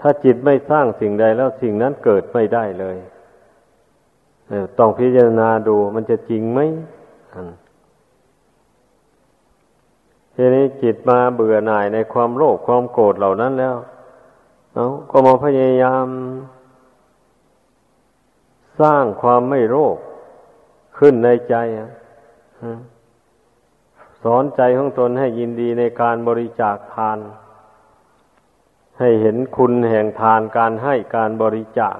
ถ้าจิตไม่สร้างสิ่งใดแล้วสิ่งนั้นเกิดไม่ได้เลยต้องพิจารณาดูมันจะจริงไหม ทีนี้จิตมาเบื่อหน่ายในความโลภความโกรธเหล่านั้นแล้วเอาก็มาพยายาม สร้างความไม่โลภขึ้นในใจสอนใจของตนให้ยินดีในการบริจาคทาน ให้เห็นคุณแห่งทานการให้การบริจาค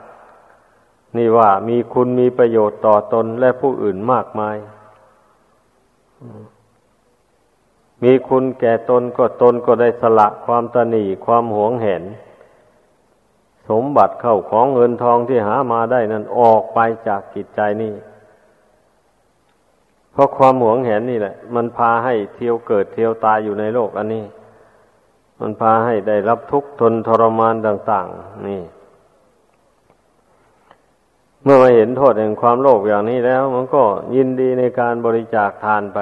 นี่ว่ามีคุณมีประโยชน์ต่อตนและผู้อื่นมากมาย มีคุณแก่ตนก็ตนก็ได้สละความตนีความหวงเห็น สมบัติเข้าของเงินทองที่หามาได้นั้นออกไปจากจิตใจนี่เพราะความหวงเห็นนี่แหละ มันพาให้เที่ยวเกิดเที่ยวตายอยู่ในโลกอันนี้ มันพาให้ได้รับทุกข์ทนทรมานต่าง ๆ นี่ เมื่อมาเห็นโทษแห่งความโลภอย่างนี้แล้ว มันก็ยินดีในการบริจาคทานไป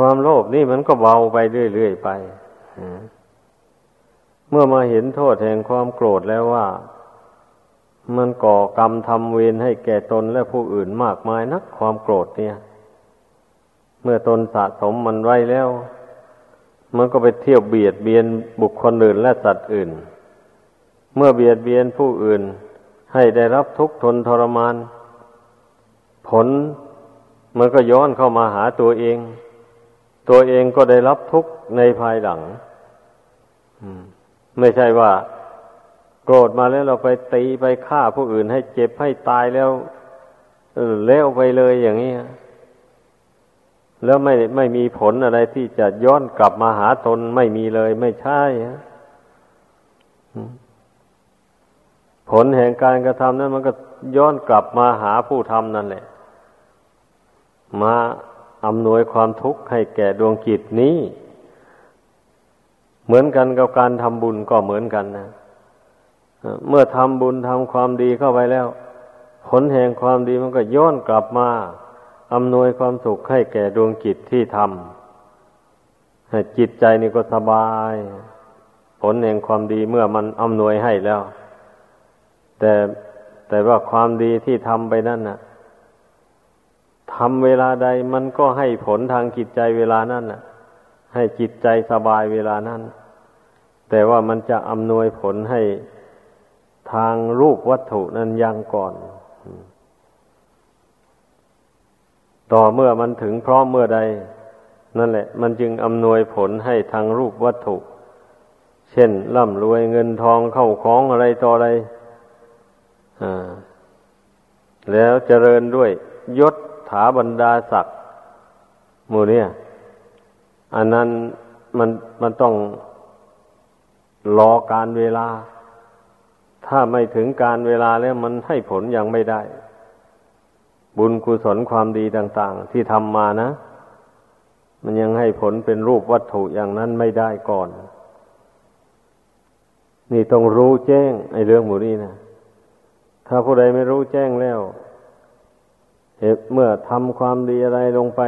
ความโลภนี่มันก็เบาไปเรื่อยๆไป เมื่อมาเห็นโทษแห่งความโกรธแล้วว่า มันก่อกรรมทำเวรให้แก่ตนและผู้อื่นมากมายนักความโกรธเนี่ย เมื่อตนสะสมมันไว้แล้ว มันก็ไปเที่ยวเบียดเบียนบุคคลอื่นและสัตว์อื่น เมื่อเบียดเบียนผู้อื่น ให้ได้รับทุกข์ทนทรมาน ผลมันก็ย้อนเข้ามาหาตัวเอง ตัวเองก็ได้รับทุกข์ในภายหลังไม่ใช่ว่า โกรธมาแล้วเราไปตีไปฆ่าผู้อื่นให้เจ็บให้ตายแล้วเล้วไปเลยอย่างนี้แล้วไม่ไม่มีผลอะไรที่จะย้อนกลับมาหาตนไม่มีเลยไม่ใช่ผลแห่งการกระทำนั้นมันก็ย้อนกลับมาหาผู้ทำนั่นแหละ มา อำนวยความทุกข์ให้แก่ดวงจิตนี้ เหมือนกันกับการทำบุญก็เหมือนกันนะเมื่อทำบุญทำความดีเข้าไปแล้ว ผลแห่งความดีมันก็ย้อนกลับมาอำนวยความสุขให้แก่ดวงจิตที่ทำจิตใจนี่ก็สบาย ผลแห่งความดีเมื่อมันอำนวยให้แล้ว แต่แต่ว่าความดีที่ทำไปนั่นน่ะ ทำเวลาใดมันก็ให้ผลทางจิตใจเวลานั้นน่ะ ให้จิตใจสบายเวลานั้น แต่ว่ามันจะอำนวยผลให้ทางรูปวัตถุนั้นยังก่อน ต่อเมื่อมันถึงพร้อมเมื่อใด นั่นแหละ มันจึงอำนวยผลให้ทางรูปวัตถุ เช่นร่ำรวยเงินทองเข้าของอะไรต่ออะไรแล้วเจริญด้วยยศ ถาบรรดาศักดิ์หมู่เนี่ย อันนั้นมันมันต้องรอการเวลา ถ้าไม่ถึงการเวลาแล้วมันให้ผลยังไม่ได้ บุญกุศลความดีต่าง ๆ ที่ทำมานะ มันยังให้ผลเป็นรูปวัตถุอย่างนั้นไม่ได้ก่อน นี่ต้องรู้แจ้งไอ้เรื่องหมู่นี้นะถ้าผู้ใดไม่รู้แจ้งแล้ว เมื่อทำความดีอะไรลงไป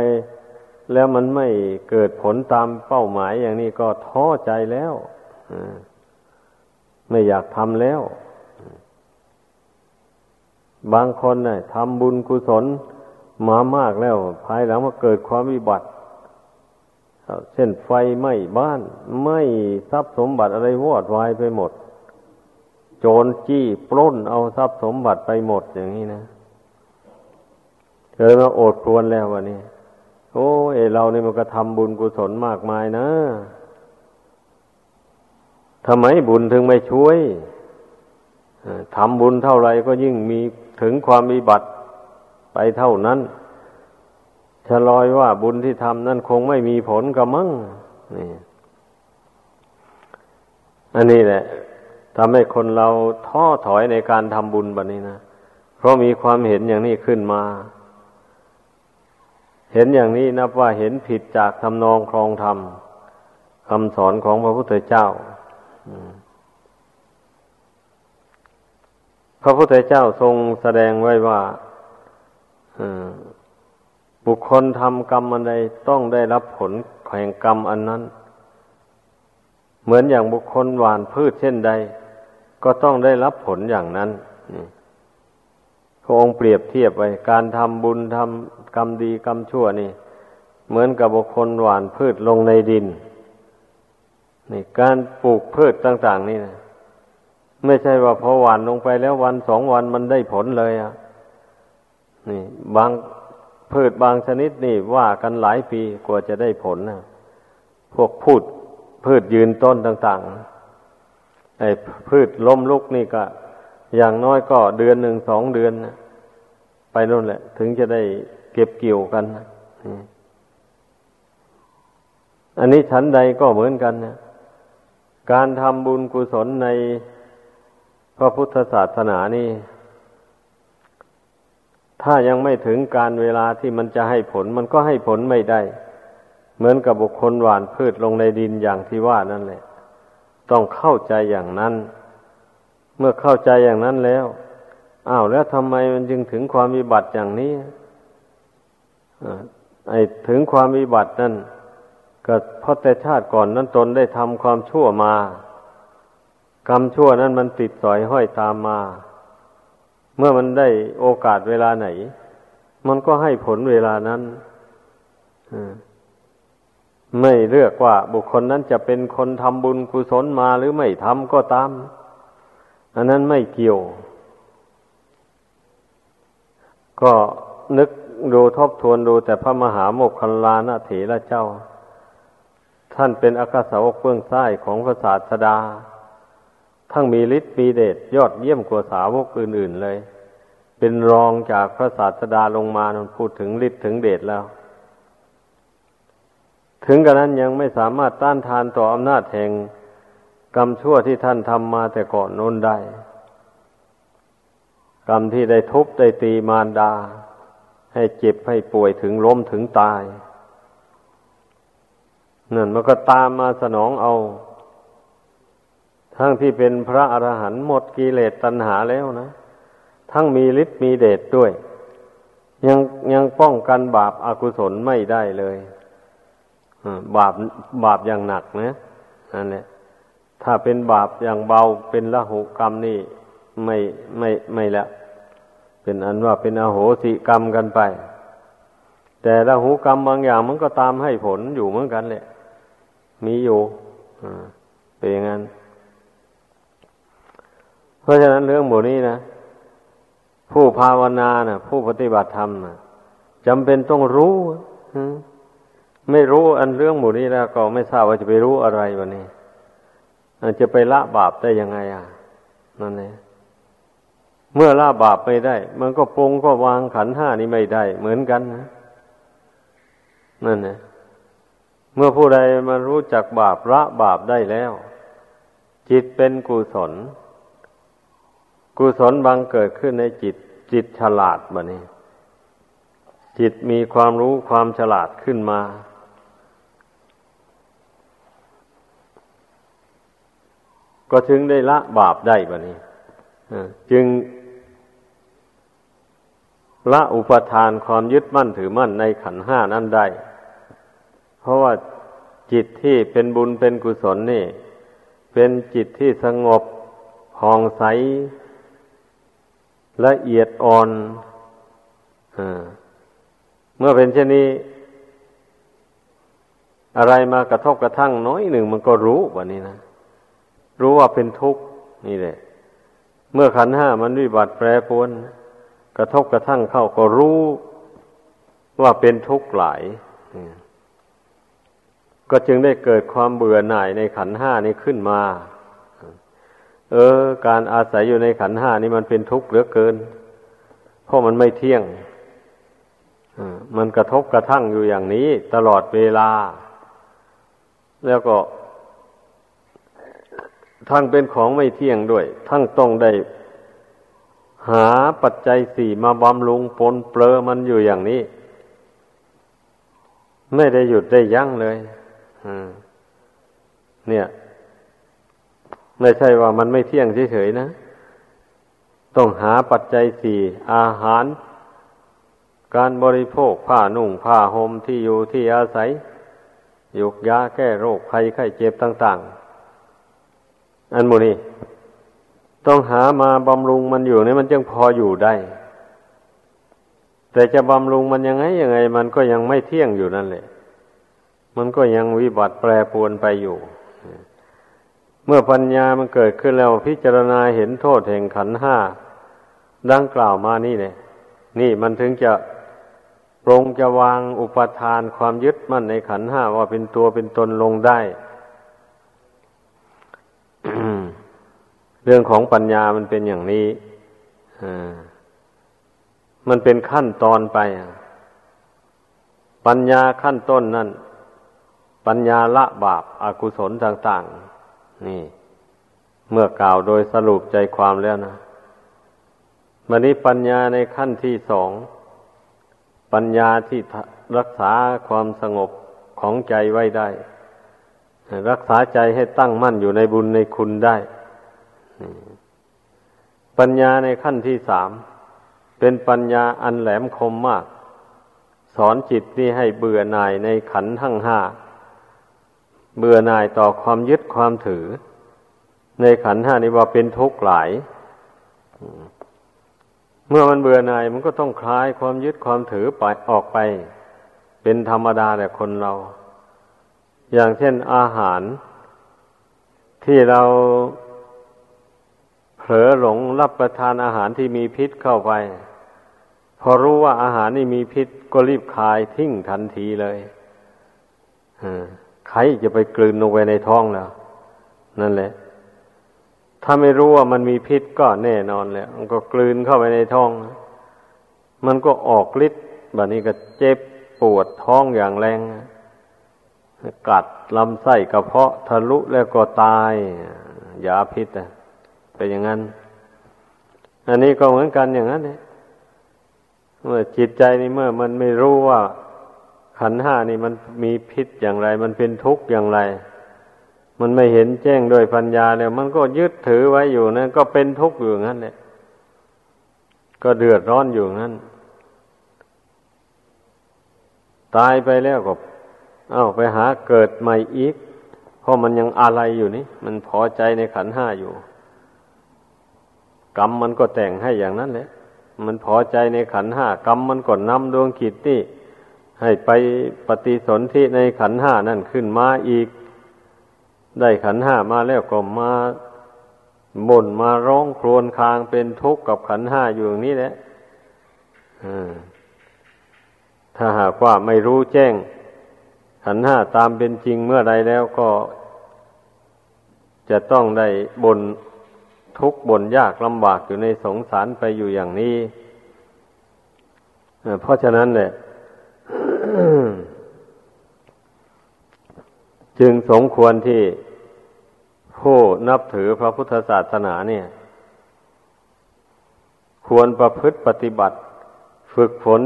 แล้วมันไม่เกิดผลตามเป้าหมายอย่างนี้ก็ท้อใจแล้วไม่อยากทำแล้ว บางคนน่ยทำบุญกุศลมามากแล้ว ภายหลังมาเกิดความวิบัติเช่นไฟไหม้บ้านไหม้ทรัพย์สมบัติอะไรวอดวายไปหมด โจรจี้ปล้นเอาทรัพย์สมบัติไปหมดอย่างนี้นะ เคยมาโอดครวนแล้ววันนี้ โอ้เอเรานี่มันก็ทำบุญกุศลมากมายนะทำไมบุญถึงไม่ช่วยทำบุญเท่าไรก็ยิ่งมีถึงความมีบัติไปเท่านั้นชะลอยว่าบุญที่ทำนั่นคงไม่มีผลกระมังนี่อันนี้แหละทำให้คนเราท้อถอยในการทำบุญแบบนี้นะ เพราะมีความเห็นอย่างนี้ขึ้นมา เห็นอย่างนี้นับว่าเห็นผิดจากทำนองครองธรรมคำสอนของพระพุทธเจ้าพระพุทธเจ้าทรงแสดงไว้ว่าบุคคลทำกรรมอันใดต้องได้รับผลแห่งกรรมอันนั้น เหมือนอย่างบุคคลหวานพืชเช่นใด ก็ต้องได้รับผลอย่างนั้น พระองค์เปรียบเทียบไว้ การทำบุญทำกรรมดีกรรมชั่วนี่ เหมือนกับบุคคลหว่านพืชลงในดินนี่การปลูกพืชต่าง ๆ นี่นะไม่ใช่ว่าพอหว่านลงไปแล้ววันสองวันมันได้ผลเลยอะนี่ บางพืชบางชนิดนี่ว่ากันหลายปีกว่าจะได้ผลนะพวกพูดพืชยืนต้นต่างๆไอ้พืชล้มลุกนี่ก็ อย่างน้อยก็เดือนหนึ่งสองเดือนนะไปนู่นแหละ ถึงจะได้เก็บเกี่ยวกันอันนี้ชั้นใดก็เหมือนกันนะการทำบุญกุศลในพระพุทธศาสนานี่ ถ้ายังไม่ถึงการเวลาที่มันจะให้ผล มันก็ให้ผลไม่ได้ เหมือนกับบุคคลหว่านพืชลงในดินอย่างที่ว่านั่นแหละ ต้องเข้าใจอย่างนั้น มื่อเข้าใจอย่างนั้นแล้วอ้าวแล้วทำไมมันจึงถึงความวิบัติอย่างนี้ไอ้ถึงความวิบัตินั่นก็เพราะแต่ชาติก่อนนั้นตนได้ทำความชั่วมา กรรมชั่วนั้นมันติดสอยห้อยตามมา เมื่อมันได้โอกาสเวลาไหน มันก็ให้ผลเวลานั้นไม่เลือกว่าบุคคลนั้นจะเป็นคนทำบุญกุศลมาหรือไม่ทำก็ตาม อันนั้นไม่เกี่ยว ก็นึกดูทบทวนดูแต่พระมหาโมคคัลลานะเถระเจ้า ท่านเป็นอากาสาวกเบื้องซ้ของพระศาสดา ทั้งมีฤทธิ์มีเดชยอดเยี่ยมกว่าสาวกอื่น ๆ เลย เป็นรองจากพระศาสดาลงมานพูดถึงฤทธิ์ถึงเดชแล้ว ถึงกระนั้นยังไม่สามารถต้านทานต่ออำนาจแห่ง กรรมชั่วที่ท่านทำมาแต่ก่อนน้นได้ กรรมที่ได้ทุบได้ตีมารดา ให้เจ็บให้ป่วยถึงล้มถึงตายนั่นมันก็ตามมาสนองเอา ทั้งที่เป็นพระอรหันต์หมดกิเลสตัณหาแล้วนะ ทั้งมีฤทธิ์มีเดชดด้วย ยังยังป้องกันบาปอากุศลไม่ได้เลยบาปบาปอย่างหนักนะนั่นแหละ ถ้าเป็นบาปอย่างเบาเป็นละหุกรรมนี่ไม่ไม่ไม่ละเป็นอันว่าเป็นอโหสิกรรมกันไป แต่ละหุกรรมบางอย่างมันก็ตามให้ผลอยู่เหมือนกันแหละ มีอยู่เป็นอย่างนั้น เพราะฉะนั้นเรื่องหมดนี้นะผู้ภาวนานะผู้ปฏิบัติธรรมนะจำเป็นต้องรู้ไม่รู้อันเรื่องหมู่นี้แล้วก็ไม่ทราบว่าจะไปรู้อะไรวันนี้ จะไปละบาปได้ยังไงอะนั่นเองเมื่อละบาปไม่ได้ มันก็ปรงก็วางขันห้านี้ไม่ได้ เหมือนกันนะนั่นเองเมื่อผู้ใดมารู้จักบาปละบาปได้แล้ว จิตเป็นกุศล กุศลบางเกิดขึ้นในจิต จิตฉลาดบะนี้ จิตมีความรู้ความฉลาดขึ้นมา ก็ถึงได้ละบาปได้บะนี้จึงละอุปทานความยึดมั่นถือมั่นในขันห้านั้นได้ เพราะว่าจิตที่เป็นบุญเป็นกุศลนี่ เป็นจิตที่สงบผ่องใส ละเอียดอ่อนอเมื่อเป็นเช่นนี้ อะไรมากระทบกระทั่งน้อยหนึ่งมันก็รู้วันนี้นะ รู้ว่าเป็นทุกข์นี่แหละ เมื่อขันห้ามันวิบัติแปรปรวน กระทบกระทั่งเข้าก็รู้ว่าเป็นทุกข์หลายก็จึงได้เกิดความเบื่อหน่ายในขันห้านี้ขึ้นมา เออ การอาศัยอยู่ในขันห้านี้มันเป็นทุกข์เหลือเกิน เพราะมันไม่เที่ยงมันกระทบกระทั่งอยู่อย่างนี้ ตลอดเวลา แล้วก็ ทั้งเป็นของไม่เที่ยงด้วย ทั้งต้องได้หาปัจจัยสี่มาบำรุงปนเปลอมันอยู่อย่างนี้ ไม่ได้หยุดได้ยั้งเลยเนี่ย ไม่ใช่ว่ามันไม่เที่ยงเฉยๆนะ ต้องหาปัจจัยสี่อาหาร การบริโภคผ้านุ่งผ้าห่มที่อยู่ที่อาศัยยุกยาแก้โรคภัยไข้เจ็บต่าง ๆ อันโมนี้ต้องหามาบำรุงมันอยู่นี่มันจึงพออยู่ได้ แต่จะบำรุงมันยังไงยังไง มันก็ยังไม่เที่ยงอยู่นั่นแหละ มันก็ยังวิบัติแปรปวนไปอยู่ เมื่อปัญญามันเกิดขึ้นแล้วพิจารณาเห็นโทษแห่งขันห้าดังกล่าวมานี่เนี่ยนี่มันถึงจะปรงจะวางอุปทานความยึดมั่นในขันห้าว่าเป็นตัวเป็นตนลงได้ เรื่องของปัญญามันเป็นอย่างนี้มันเป็นขั้นตอนไป ปัญญาขั้นต้นนั่น ปัญญาละบาปอากุศลต่าง ๆ นี่ เมื่อกล่าวโดยสรุปใจความแล้วนะมันนี้ปัญญาในขั้นที่สอง ปัญญาที่รักษาความสงบของใจไว้ได้ รักษาใจให้ตั้งมั่นอยู่ในบุญในคุณได้ปัญญาในขั้นที่สาม เป็นปัญญาอันแหลมคมมาก สอนจิตนี่ให้เบื่อหน่ายในขันทั้งห้า เบื่อหน่ายต่อความยึดความถือ ในขันห้านี้ว่าเป็นทุกข์หลาย เมื่อมันเบื่อหน่ายมันก็ต้องคลายความยึดความถือไปออกไป เป็นธรรมดาแต่คนเรา อย่างเช่นอาหาร ที่เราเผลอหลงรับประทานอาหารที่มีพิษเข้าไป พอรู้ว่าอาหารนี่มีพิษก็รีบคายทิ้งทันทีเลยใครจะไปกลืนลงไปในท้องแล้ว นั่นแหละ ถ้าไม่รู้ว่ามันมีพิษก็แน่นอนแหละมันก็กลืนเข้าไปในท้อง มันก็ออกฤทธิ์แบบนี้ก็เจ็บปวดท้องอย่างแรง กัดลำไส้กระเพาะทะลุแล้วก็ตายยาพิษเป็นอย่างนั้น อันนี้ก็เหมือนกันอย่างนั้นเนี่ยเมื่อจิตใจนี่เมื่อมันไม่รู้ว่า ขันห้านี่มันมีพิษอย่างไร มันเป็นทุกข์อย่างไร มันไม่เห็นแจ้งโดยปัญญาแล้ว มันก็ยึดถือไว้อยู่นั่นก็เป็นทุกข์อยู่งั้นเนี่ยก็เดือดร้อนอยู่งั้น ตายไปแล้วก็ เอา้าไปหาเกิดใหม่อีก เพราะมันยังอะไรอยู่นี่ มันพอใจในขันห้าอยู่ กรรมมันก็แต่งให้อย่างนั้นแหละมันพอใจในขันห้ากรรมมันก็นำดวงขีดนี่ให้ไปปฏิสนธิในขันห้านั่นขึ้นมาอีก ได้ขันห้ามาแล้วก็มาบ่นมาร้องครวญครางเป็นทุกข์กับขันห้าอยู่อย่างนี้แหละถ้าหากว่าไม่รู้แจ้ง ขันห้าตามเป็นจริงเมื่อใดแล้วก็ จะต้องได้บนทุกข์บนยากลำบากอยู่ในสงสารไปอยู่อย่างนี้ เพราะฉะนั้นแหละจึงสมควรที่ผู้นับถือพระพุทธศาสนาเนี่ย ควรประพฤติปฏิบัติ ฝึกฝน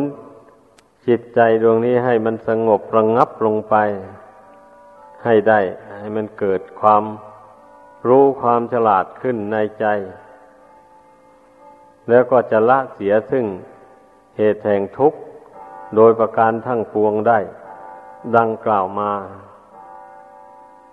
จิตใจดวงนี้ให้มันสงบระงงับลงไป ให้ได้ ให้มันเกิดความรู้ความฉลาดขึ้นในใจ แล้วก็จะละเสียซึ่งเหตุแห่งทุกข์ โดยประการทั้งปวงได้ ดังกล่าวมา